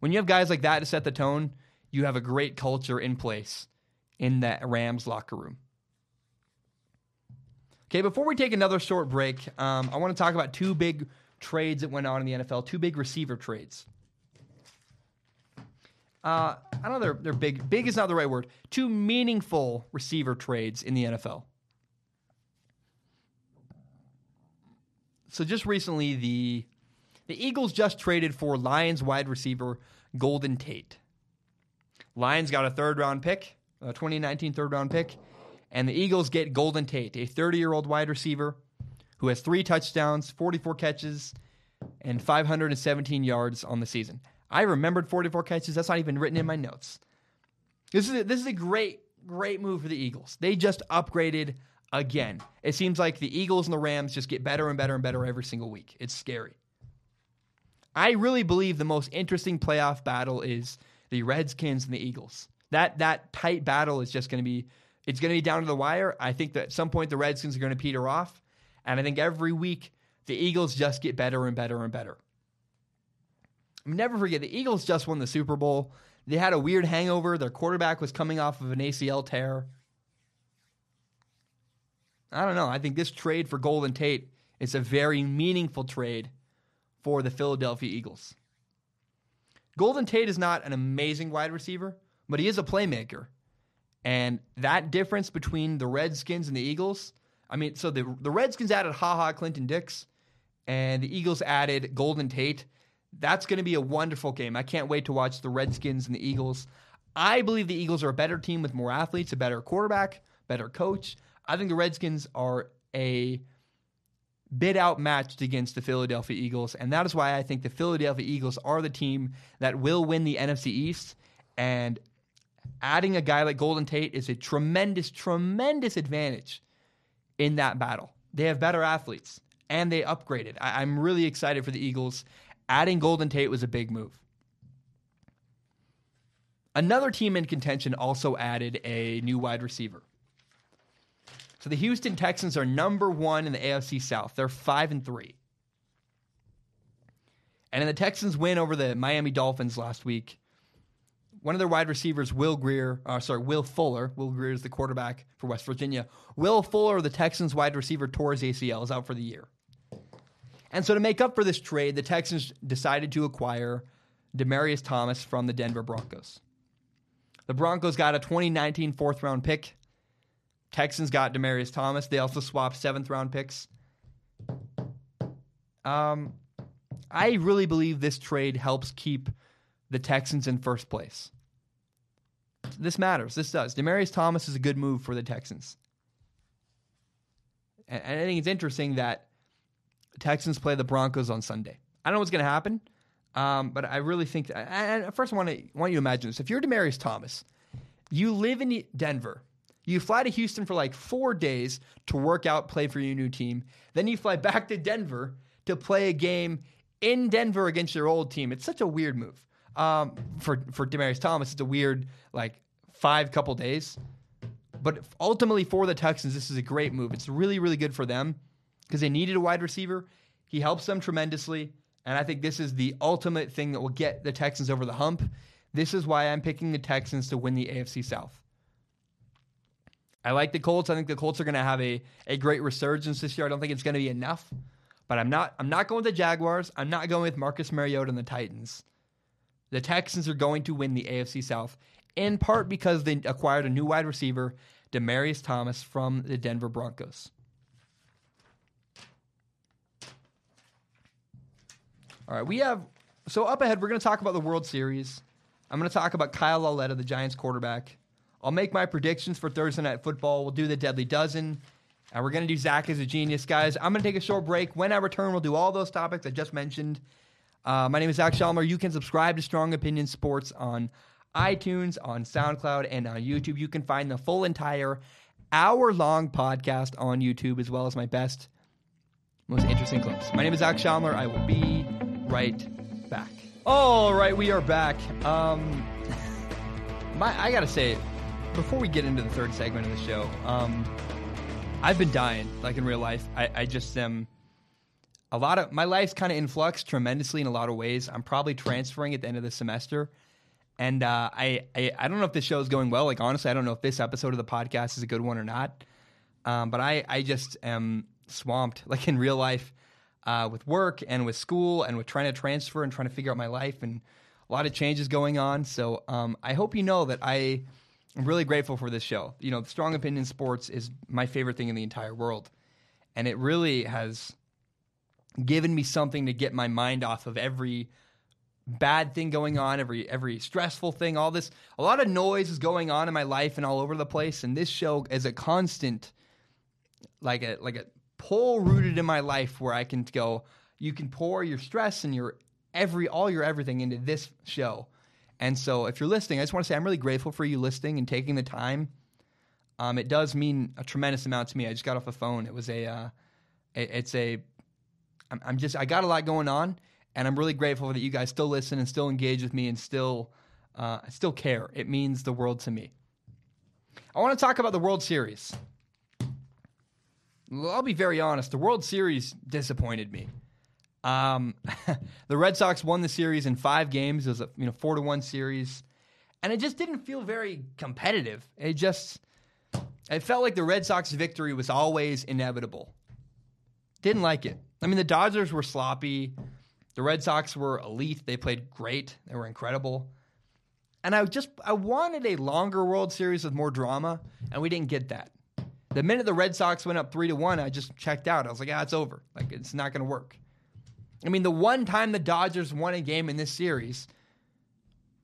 When you have guys like that to set the tone, you have a great culture in place in that Rams locker room. Okay, before we take another short break, um, I want to talk about two big trades that went on in the NFL, two big receiver trades. Uh, I don't know they're, they're big. Big is not the right word. Two meaningful receiver trades in the NFL. So just recently, the the Eagles just traded for Lions wide receiver Golden Tate. Lions got a third round pick, a 2019 third round pick, and the Eagles get Golden Tate, a 30 year old wide receiver who has three touchdowns, 44 catches, and 517 yards on the season. I remembered 44 catches. That's not even written in my notes. This is a, this is a great great move for the Eagles. They just upgraded again. It seems like the Eagles and the Rams just get better and better and better every single week. It's scary. I really believe the most interesting playoff battle is the Redskins and the Eagles. That that tight battle is just going to be it's going to be down to the wire. I think that at some point the Redskins are going to peter off, and I think every week the Eagles just get better and better and better. Never forget the Eagles just won the Super Bowl. They had a weird hangover. Their quarterback was coming off of an ACL tear. I don't know. I think this trade for Golden Tate is a very meaningful trade for the Philadelphia Eagles. Golden Tate is not an amazing wide receiver, but he is a playmaker. And that difference between the Redskins and the Eagles, I mean, so the the Redskins added Ha Ha Clinton Dix, and the Eagles added Golden Tate. That's going to be a wonderful game. I can't wait to watch the Redskins and the Eagles. I believe the Eagles are a better team with more athletes, a better quarterback, better coach. I think the Redskins are a bit outmatched against the Philadelphia Eagles, and that is why I think the Philadelphia Eagles are the team that will win the NFC East. And adding a guy like Golden Tate is a tremendous, tremendous advantage in that battle. They have better athletes and they upgraded. I- I'm really excited for the Eagles. Adding Golden Tate was a big move. Another team in contention also added a new wide receiver. So the Houston Texans are number one in the AFC South. They're five and three. And in the Texans' win over the Miami Dolphins last week, one of their wide receivers, Will Grier, uh, sorry, Will Fuller. Will Grier is the quarterback for West Virginia. Will Fuller, the Texans' wide receiver, tore his ACL, is out for the year. And so to make up for this trade, the Texans decided to acquire Demaryius Thomas from the Denver Broncos. The Broncos got a 2019 fourth round pick. Texans got Demaryius Thomas. They also swapped seventh round picks. Um, I really believe this trade helps keep the Texans in first place. This matters. This does. Demaryius Thomas is a good move for the Texans. And, and I think it's interesting that Texans play the Broncos on Sunday. I don't know what's going to happen, um, but I really think. That, I, I want to want you to imagine this: if you're Demaryius Thomas, you live in Denver, you fly to Houston for like four days to work out, play for your new team, then you fly back to Denver to play a game in Denver against your old team. It's such a weird move. Um, for for Demaryius Thomas, it's a weird like five couple days. But ultimately for the Texans, this is a great move. It's really really good for them because they needed a wide receiver. He helps them tremendously, and I think this is the ultimate thing that will get the Texans over the hump. This is why I'm picking the Texans to win the AFC South. I like the Colts. I think the Colts are going to have a, a great resurgence this year. I don't think it's going to be enough, but I'm not I'm not going with the Jaguars. I'm not going with Marcus Mariota and the Titans. The Texans are going to win the AFC South in part because they acquired a new wide receiver, Demaryius Thomas from the Denver Broncos. All right, we have so up ahead. We're going to talk about the World Series. I'm going to talk about Kyle Lauletta, the Giants quarterback. I'll make my predictions for Thursday Night Football. We'll do the Deadly Dozen. And we're going to do Zach as a Genius, guys. I'm going to take a short break. When I return, we'll do all those topics I just mentioned. Uh, my name is Zach Shalmer. You can subscribe to Strong Opinion Sports on iTunes, on SoundCloud, and on YouTube. You can find the full entire hour long podcast on YouTube, as well as my best, most interesting clips. My name is Zach Shalmer. I will be right back. All right, we are back. Um, my, I got to say, before we get into the third segment of the show, um, I've been dying, like in real life. I, I just am. A lot of my life's kind of in flux tremendously in a lot of ways. I'm probably transferring at the end of the semester, and uh, I, I I don't know if this show is going well. Like honestly, I don't know if this episode of the podcast is a good one or not. Um, but I I just am swamped, like in real life, uh, with work and with school and with trying to transfer and trying to figure out my life and a lot of changes going on. So um, I hope you know that I am really grateful for this show. You know, Strong Opinion Sports is my favorite thing in the entire world, and it really has given me something to get my mind off of every bad thing going on, every every stressful thing, all this a lot of noise is going on in my life and all over the place and this show is a constant like a like a pole rooted in my life where I can go you can pour your stress and your every all your everything into this show. And so if you're listening, I just want to say I'm really grateful for you listening and taking the time. Um, it does mean a tremendous amount to me. I just got off the phone. It was a uh, it, it's a I'm, I'm just I got a lot going on, and I'm really grateful that you guys still listen and still engage with me and still uh, still care. It means the world to me. I want to talk about the World Series. I'll be very honest. The World Series disappointed me. Um, the Red Sox won the series in five games. It was a you know four to one series, and it just didn't feel very competitive. It just it felt like the Red Sox victory was always inevitable. Didn't like it. I mean, the Dodgers were sloppy. The Red Sox were elite. They played great. They were incredible. And I just I wanted a longer World Series with more drama, and we didn't get that. The minute the Red Sox went up three to one, I just checked out. I was like, ah, it's over. Like it's not going to work. I mean, the one time the Dodgers won a game in this series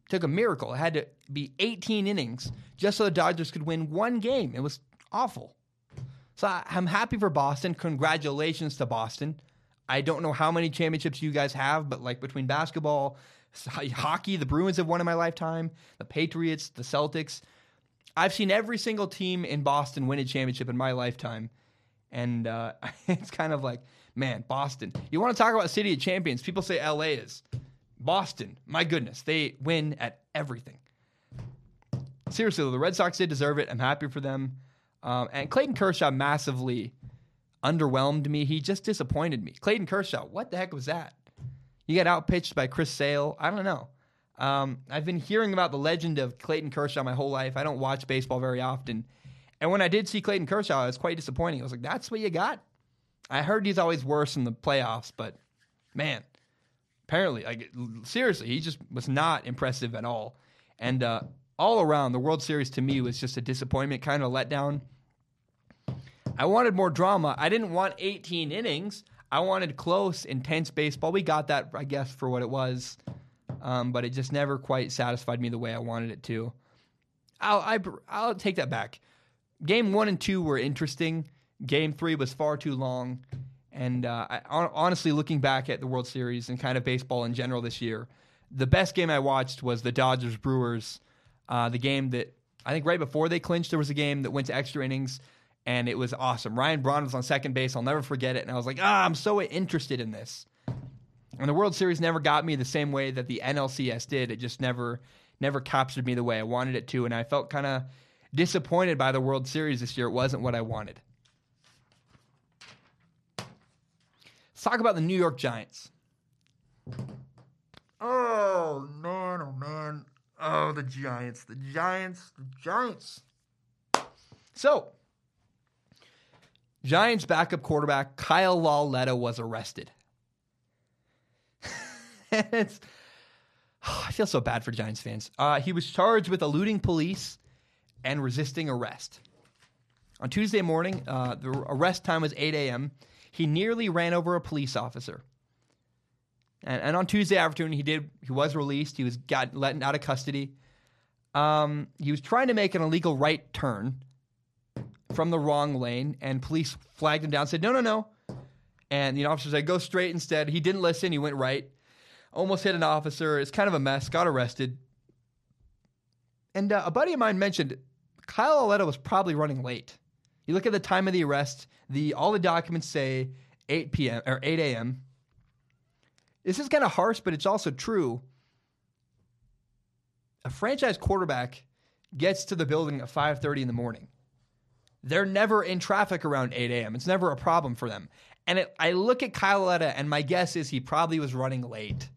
took a miracle. It had to be 18 innings just so the Dodgers could win one game. It was awful. So I'm happy for Boston. Congratulations to Boston. I don't know how many championships you guys have, but like between basketball, hockey, the Bruins have won in my lifetime, the Patriots, the Celtics. I've seen every single team in Boston win a championship in my lifetime. And uh, it's kind of like, man, Boston. You want to talk about city of champions? People say LA is. Boston, my goodness, they win at everything. Seriously, the Red Sox did deserve it. I'm happy for them. Um, and Clayton Kershaw massively underwhelmed me. He just disappointed me. Clayton Kershaw, what the heck was that? You got outpitched by Chris Sale. I don't know. Um, I've been hearing about the legend of Clayton Kershaw my whole life. I don't watch baseball very often. And when I did see Clayton Kershaw, it was quite disappointing. I was like, that's what you got? I heard he's always worse in the playoffs, but man, apparently, like seriously, he just was not impressive at all. And uh, all around, the World Series to me was just a disappointment, kind of a letdown. I wanted more drama. I didn't want 18 innings. I wanted close, intense baseball. We got that, I guess, for what it was, um, but it just never quite satisfied me the way I wanted it to. I'll I, i will take that back. Game one and two were interesting. Game three was far too long. And uh, I, honestly, looking back at the World Series and kind of baseball in general this year, the best game I watched was the Dodgers Brewers. Uh, the game that I think right before they clinched, there was a game that went to extra innings and it was awesome. Ryan Braun was on second base. I'll never forget it. And I was like, ah, I'm so interested in this. And the World Series never got me the same way that the NLCS did. It just never, never captured me the way I wanted it to. And I felt kind of disappointed by the World Series this year. It wasn't what I wanted. Let's talk about the New York Giants. Oh, man, oh, man. Oh, the Giants, the Giants, the Giants. So, Giants backup quarterback Kyle Lauletta was arrested. it's, oh, I feel so bad for Giants fans. Uh, he was charged with eluding police and resisting arrest. On Tuesday morning, uh, the arrest time was 8 a.m. He nearly ran over a police officer. And, and on Tuesday afternoon, he did. He was released. He was got let out of custody. Um, he was trying to make an illegal right turn from the wrong lane, and police flagged him down. Said no, no, no. And the officer said go straight instead. He didn't listen. He went right. Almost hit an officer. It's kind of a mess. Got arrested. And uh, a buddy of mine mentioned Kyle Lauletta was probably running late. You look at the time of the arrest. The all the documents say 8 p.m. or 8 a.m. This is kind of harsh, but it's also true. A franchise quarterback gets to the building at 5:30 in the morning. They're never in traffic around 8 a.m. It's never a problem for them. And it, I look at Kyle Lauletta, and my guess is he probably was running late.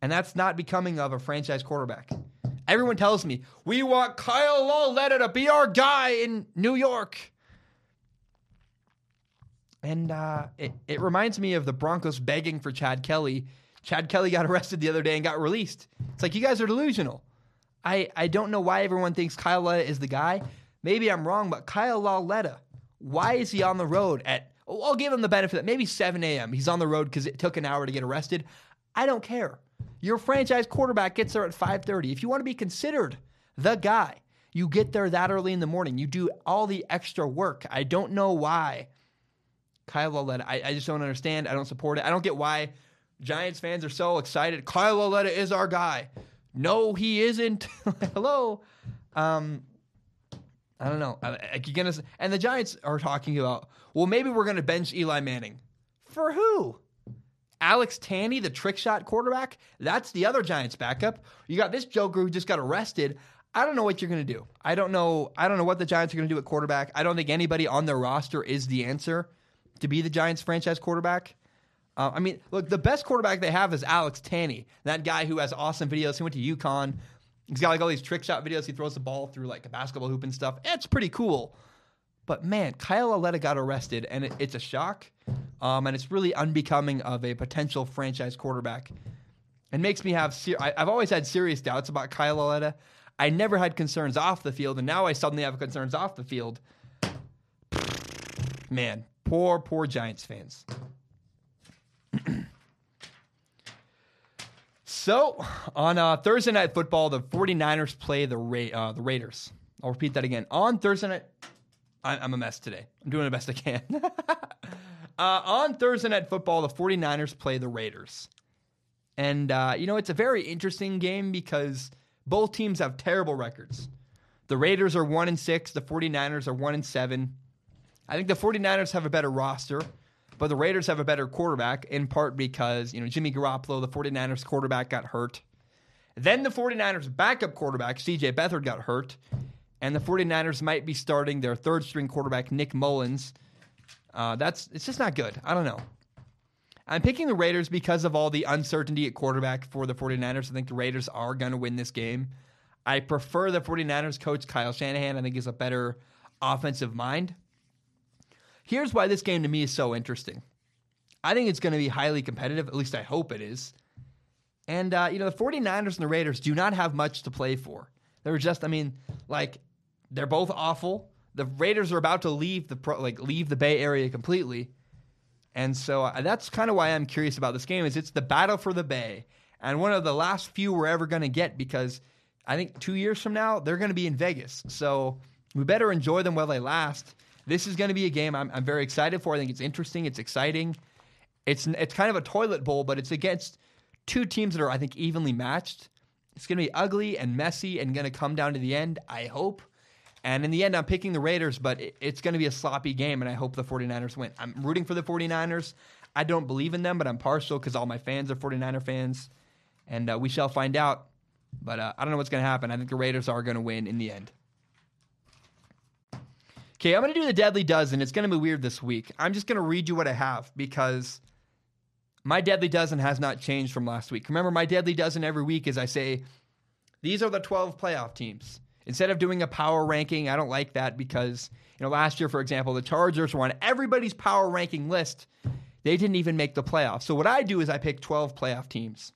And that's not becoming of a franchise quarterback. Everyone tells me, we want Kyle Lauletta to be our guy in New York. And uh, it, it reminds me of the Broncos begging for Chad Kelly. Chad Kelly got arrested the other day and got released. It's like, you guys are delusional. I, I don't know why everyone thinks Kyle Lauletta is the guy. Maybe I'm wrong, but Kyle Lauletta, why is he on the road at, oh, I'll give him the benefit that maybe 7 a.m. He's on the road because it took an hour to get arrested. I don't care. Your franchise quarterback gets there at 5:30. If you want to be considered the guy, you get there that early in the morning. You do all the extra work. I don't know why. Kyle Lauletta, I, I just don't understand. I don't support it. I don't get why Giants fans are so excited. Kyle Lauletta is our guy. No, he isn't. Hello. Um, I don't know. I, you gonna, and the Giants are talking about, well, maybe we're going to bench Eli Manning. For who? Alex Tanney, the trick shot quarterback, that's the other Giants backup. You got this Joker who just got arrested. I don't know what you're going to do. I don't know. I don't know what the Giants are going to do at quarterback. I don't think anybody on their roster is the answer to be the Giants franchise quarterback. Uh, I mean, look, the best quarterback they have is Alex Tanney, that guy who has awesome videos. He went to UConn. He's got like all these trick shot videos. He throws the ball through like a basketball hoop and stuff. It's pretty cool. But man, Kyle Lauletta got arrested, and it, it's a shock. um, and it's really unbecoming of a potential franchise quarterback. It makes me have. Ser- I, I've always had serious doubts about Kyle Lauletta. I never had concerns off the field, and now I suddenly have concerns off the field. Man, poor, poor Giants fans. so, on uh, Thursday Night Football, the 49ers play the, Ra- uh, the Raiders. I'll repeat that again. On Thursday night, I- I'm a mess today. I'm doing the best I can. uh, on Thursday Night Football, the 49ers play the Raiders. And, uh, you know, it's a very interesting game because both teams have terrible records. The Raiders are 1 and 6, the 49ers are 1 and 7. I think the 49ers have a better roster, but the Raiders have a better quarterback in part because, you know, Jimmy Garoppolo, the 49ers quarterback got hurt. Then the 49ers backup quarterback, CJ Beathard got hurt, and the 49ers might be starting their third string quarterback Nick Mullens. Uh, that's it's just not good. I don't know. I'm picking the Raiders because of all the uncertainty at quarterback for the 49ers. I think the Raiders are going to win this game. I prefer the 49ers coach Kyle Shanahan. I think he's a better offensive mind. Here's why this game to me is so interesting. I think it's going to be highly competitive. At least I hope it is. And, uh, you know, the 49ers and the Raiders do not have much to play for. They're just, I mean, like, they're both awful. The Raiders are about to leave the pro, like leave the Bay Area completely. And so uh, that's kind of why I'm curious about this game is it's the battle for the Bay and one of the last few we're ever going to get because I think 2 years from now they're going to be in Vegas. So we better enjoy them while they last. This is going to be a game I'm, I'm very excited for. I think it's interesting, it's exciting. It's it's kind of a toilet bowl, but it's against two teams that are I think evenly matched. It's going to be ugly and messy and going to come down to the end, I hope. And in the end, I'm picking the Raiders, but it's going to be a sloppy game, and I hope the 49ers win. I'm rooting for the 49ers. I don't believe in them, but I'm partial because all my fans are 49er fans, and uh, we shall find out. But uh, I don't know what's going to happen. I think the Raiders are going to win in the end. Okay, I'm going to do the Deadly Dozen. It's going to be weird this week. I'm just going to read you what I have because my Deadly Dozen has not changed from last week. Remember, my Deadly Dozen every week is I say, these are the 12 playoff teams. Instead of doing a power ranking, I don't like that because, you know, last year, for example, the Chargers were on everybody's power ranking list. They didn't even make the playoffs. So what I do is I pick 12 playoff teams.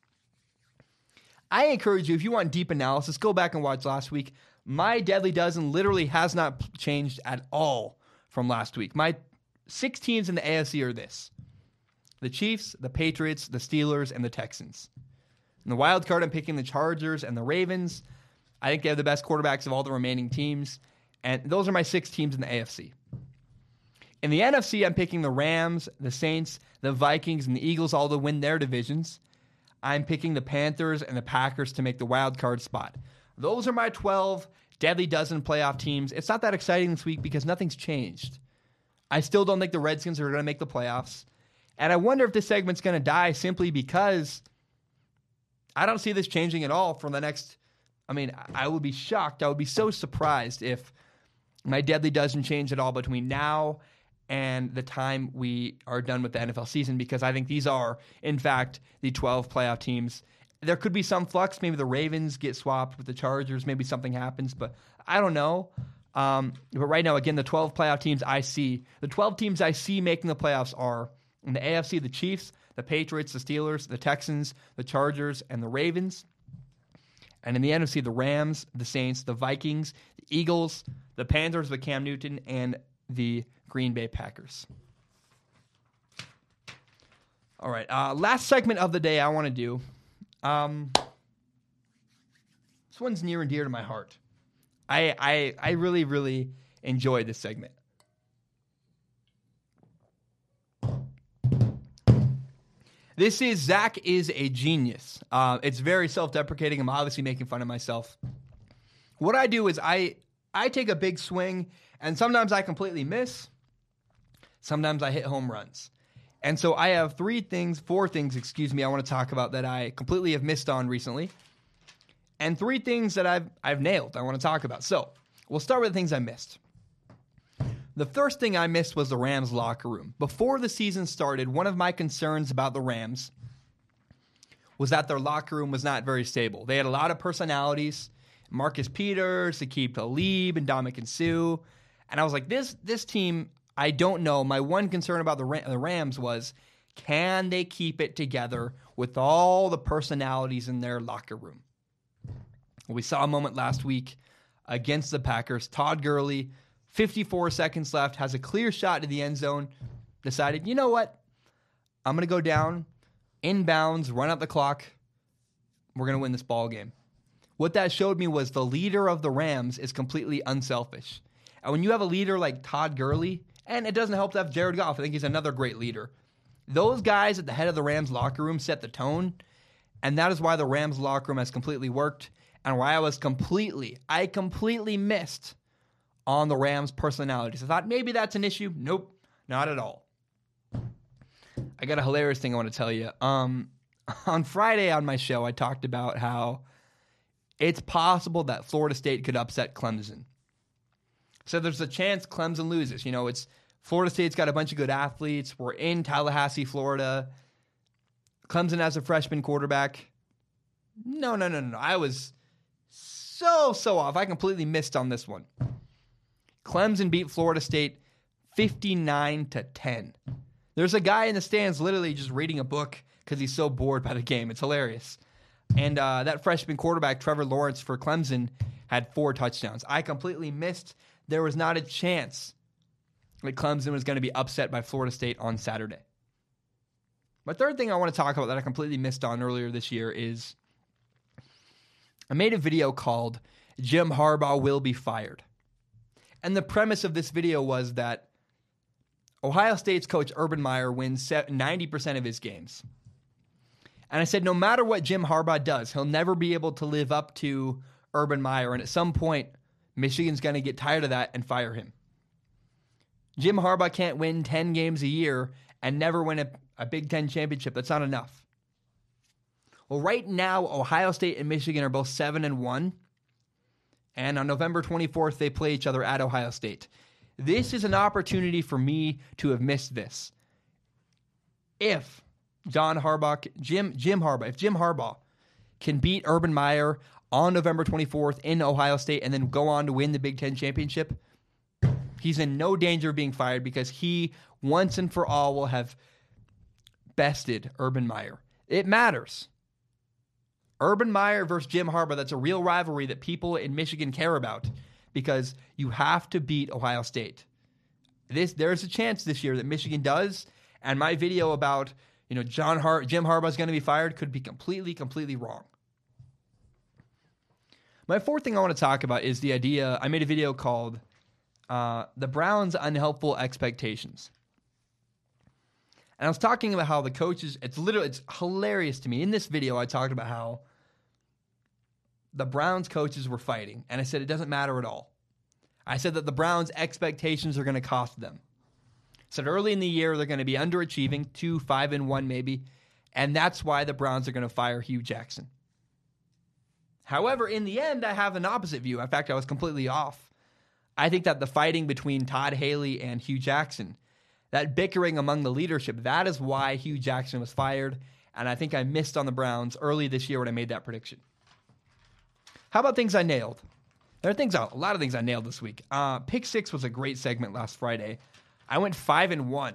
I encourage you, if you want deep analysis, go back and watch last week. My Deadly Dozen literally has not changed at all from last week. My six teams in the AFC are this the Chiefs, the Patriots, the Steelers, and the Texans. In the wild card, I'm picking the Chargers and the Ravens. I think they have the best quarterbacks of all the remaining teams. And those are my six teams in the AFC. In the NFC, I'm picking the Rams, the Saints, the Vikings, and the Eagles all to win their divisions. I'm picking the Panthers and the Packers to make the wild card spot. Those are my 12 deadly dozen playoff teams. It's not that exciting this week because nothing's changed. I still don't think the Redskins are going to make the playoffs. And I wonder if this segment's going to die simply because I don't see this changing at all for the next. I mean, I would be shocked. I would be so surprised if my deadly doesn't change at all between now and the time we are done with the NFL season because I think these are, in fact, the 12 playoff teams. There could be some flux. Maybe the Ravens get swapped with the Chargers. Maybe something happens, but I don't know. Um, but right now, again, the 12 playoff teams I see, the 12 teams I see making the playoffs are in the AFC, the Chiefs, the Patriots, the Steelers, the Texans, the Chargers, and the Ravens. And in the NFC, the Rams, the Saints, the Vikings, the Eagles, the Panthers with Cam Newton, and the Green Bay Packers. All right, uh, last segment of the day I want to do. Um, this one's near and dear to my heart. I I I really really enjoy this segment. This is Zach is a genius. Uh, it's very self-deprecating. I'm obviously making fun of myself. What I do is I I take a big swing, and sometimes I completely miss. Sometimes I hit home runs. And so I have three things, four things, excuse me, I want to talk about that I completely have missed on recently. And three things that I've I've nailed I want to talk about. So we'll start with the things I missed. The first thing I missed was the Rams locker room. Before the season started, one of my concerns about the Rams was that their locker room was not very stable. They had a lot of personalities. Marcus Peters, Aqib Talib, and Ndamukong Suh. And I was like, this this team, I don't know. My one concern about the, the Rams was can they keep it together with all the personalities in their locker room? We saw a moment last week against the Packers. Todd Gurley, 54 seconds left, has a clear shot to the end zone. Decided, you know what? I'm going to go down, inbounds, run out the clock. We're going to win this ball game. What that showed me was the leader of the Rams is completely unselfish. And when you have a leader like Todd Gurley, and it doesn't help to have Jared Goff, I think he's another great leader. Those guys at the head of the Rams locker room set the tone, and that is why the Rams locker room has completely worked and why I was completely, I completely missed on the Rams' personalities. I thought maybe that's an issue. Nope, not at all. I got a hilarious thing I want to tell you. Um, on Friday on my show, I talked about how it's possible that Florida State could upset Clemson. So there's a chance Clemson loses. You know, it's Florida State's got a bunch of good athletes. We're in Tallahassee, Florida. Clemson has a freshman quarterback. No, no, no, no. I was so, so off. I completely missed on this one. Clemson beat Florida State 59 to 10. There's a guy in the stands literally just reading a book because he's so bored by the game. It's hilarious. And uh, that freshman quarterback, Trevor Lawrence for Clemson, had four touchdowns. I completely missed. There was not a chance that Clemson was going to be upset by Florida State on Saturday. My third thing I want to talk about that I completely missed on earlier this year is I made a video called Jim Harbaugh Will Be Fired. And the premise of this video was that Ohio State's coach Urban Meyer wins 90% of his games. And I said, no matter what Jim Harbaugh does, he'll never be able to live up to Urban Meyer. And at some point, Michigan's going to get tired of that and fire him. Jim Harbaugh can't win 10 games a year and never win a, a Big Ten championship. That's not enough. Well, right now, Ohio State and Michigan are both 7 and 1. And on November 24th, they play each other at Ohio State. This is an opportunity for me to have missed this. If John Harbaugh, Jim, Jim Harbaugh, if Jim Harbaugh can beat Urban Meyer on November 24th in Ohio State and then go on to win the Big Ten championship, he's in no danger of being fired because he once and for all will have bested Urban Meyer. It matters. Urban Meyer versus Jim Harbaugh, that's a real rivalry that people in Michigan care about because you have to beat Ohio State. This there's a chance this year that Michigan does, and my video about you know, John Har- Jim Harbaugh's going to be fired could be completely, completely wrong. My fourth thing I want to talk about is the idea. I made a video called uh, "The Browns' Unhelpful Expectations," and I was talking about how the coaches. It's literally it's hilarious to me. In this video, I talked about how the Browns coaches were fighting, and I said it doesn't matter at all. I said that the Browns' expectations are going to cost them. I Said early in the year they're going to be underachieving, two, five, and one maybe, and that's why the Browns are going to fire Hue Jackson. However, in the end, I have an opposite view. In fact, I was completely off. I think that the fighting between Todd Haley and Hue Jackson, that bickering among the leadership, that is why Hue Jackson was fired. And I think I missed on the Browns early this year when I made that prediction. How about things I nailed? There are things, a lot of things I nailed this week. Uh, Pick Six was a great segment last Friday. I went five and one.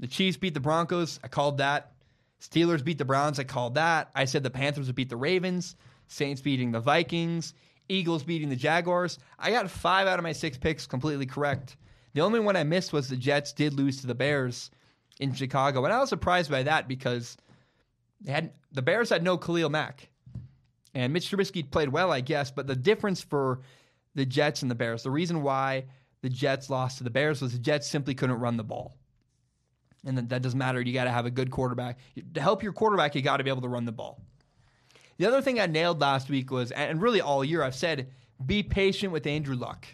The Chiefs beat the Broncos. I called that. Steelers beat the Browns. I called that. I said the Panthers would beat the Ravens. Saints beating the Vikings. Eagles beating the Jaguars. I got five out of my six picks completely correct. The only one I missed was the Jets did lose to the Bears in Chicago, and I was surprised by that because they had the Bears had no Khalil Mack, and Mitch Trubisky played well, I guess. But the difference for the Jets and the Bears, the reason why the Jets lost to the Bears was the Jets simply couldn't run the ball. And that, that doesn't matter. You got to have a good quarterback. To help your quarterback, you got to be able to run the ball. The other thing I nailed last week was, and really all year, I've said, be patient with Andrew Luck.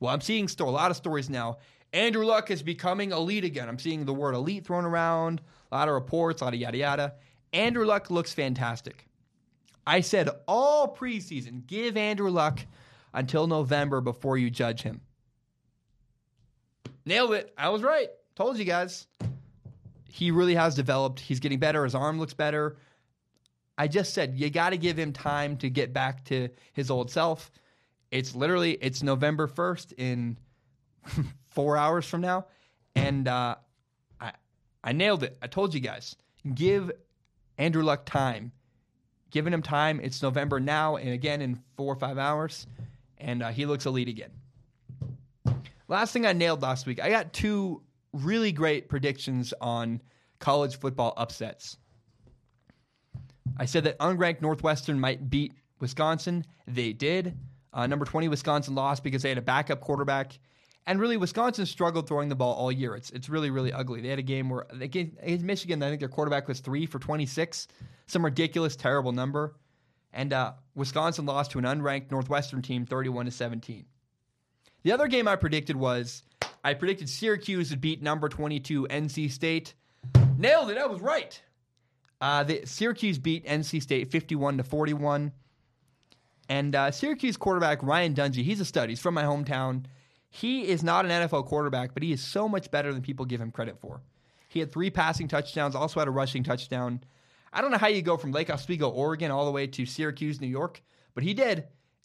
Well, I'm seeing still a lot of stories now. Andrew Luck is becoming elite again. I'm seeing the word elite thrown around, a lot of reports, a lot of yada yada. Andrew Luck looks fantastic. I said all preseason, give Andrew Luck until November before you judge him. Nailed it. I was right. Told you guys. He really has developed. He's getting better. His arm looks better. I just said you got to give him time to get back to his old self. It's literally it's November 1st in four hours from now, and uh, I I nailed it. I told you guys, give Andrew Luck time. Giving him time. It's November now, and again in four or five hours, and uh, he looks elite again. Last thing I nailed last week, I got two really great predictions on college football upsets. I said that unranked Northwestern might beat Wisconsin. They did. Uh, number 20, Wisconsin lost because they had a backup quarterback. And really, Wisconsin struggled throwing the ball all year. It's it's really, really ugly. They had a game where, against Michigan, I think their quarterback was three for 26, some ridiculous, terrible number. And uh, Wisconsin lost to an unranked Northwestern team 31 to 17. The other game I predicted was I predicted Syracuse would beat number 22 NC State. Nailed it. I was right. Uh, the Syracuse beat NC State 51 to 41. And uh, Syracuse quarterback Ryan Dungey, he's a stud. He's from my hometown. He is not an NFL quarterback, but he is so much better than people give him credit for. He had three passing touchdowns, also had a rushing touchdown. I don't know how you go from Lake Oswego, Oregon, all the way to Syracuse, New York, but he did.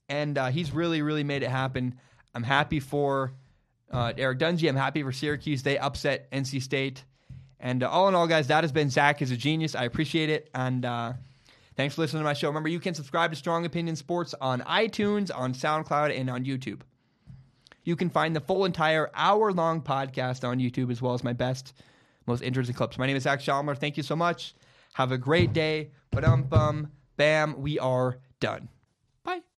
And uh, he's really, really made it happen. I'm happy for uh, Eric Dungey. I'm happy for Syracuse. They upset NC State. And uh, all in all, guys, that has been Zach is a genius. I appreciate it. And uh, thanks for listening to my show. Remember, you can subscribe to Strong Opinion Sports on iTunes, on SoundCloud, and on YouTube. You can find the full entire hour long podcast on YouTube as well as my best, most interesting clips. My name is Zach Schaumler. Thank you so much. Have a great day. Ba dum bum. Bam. We are done.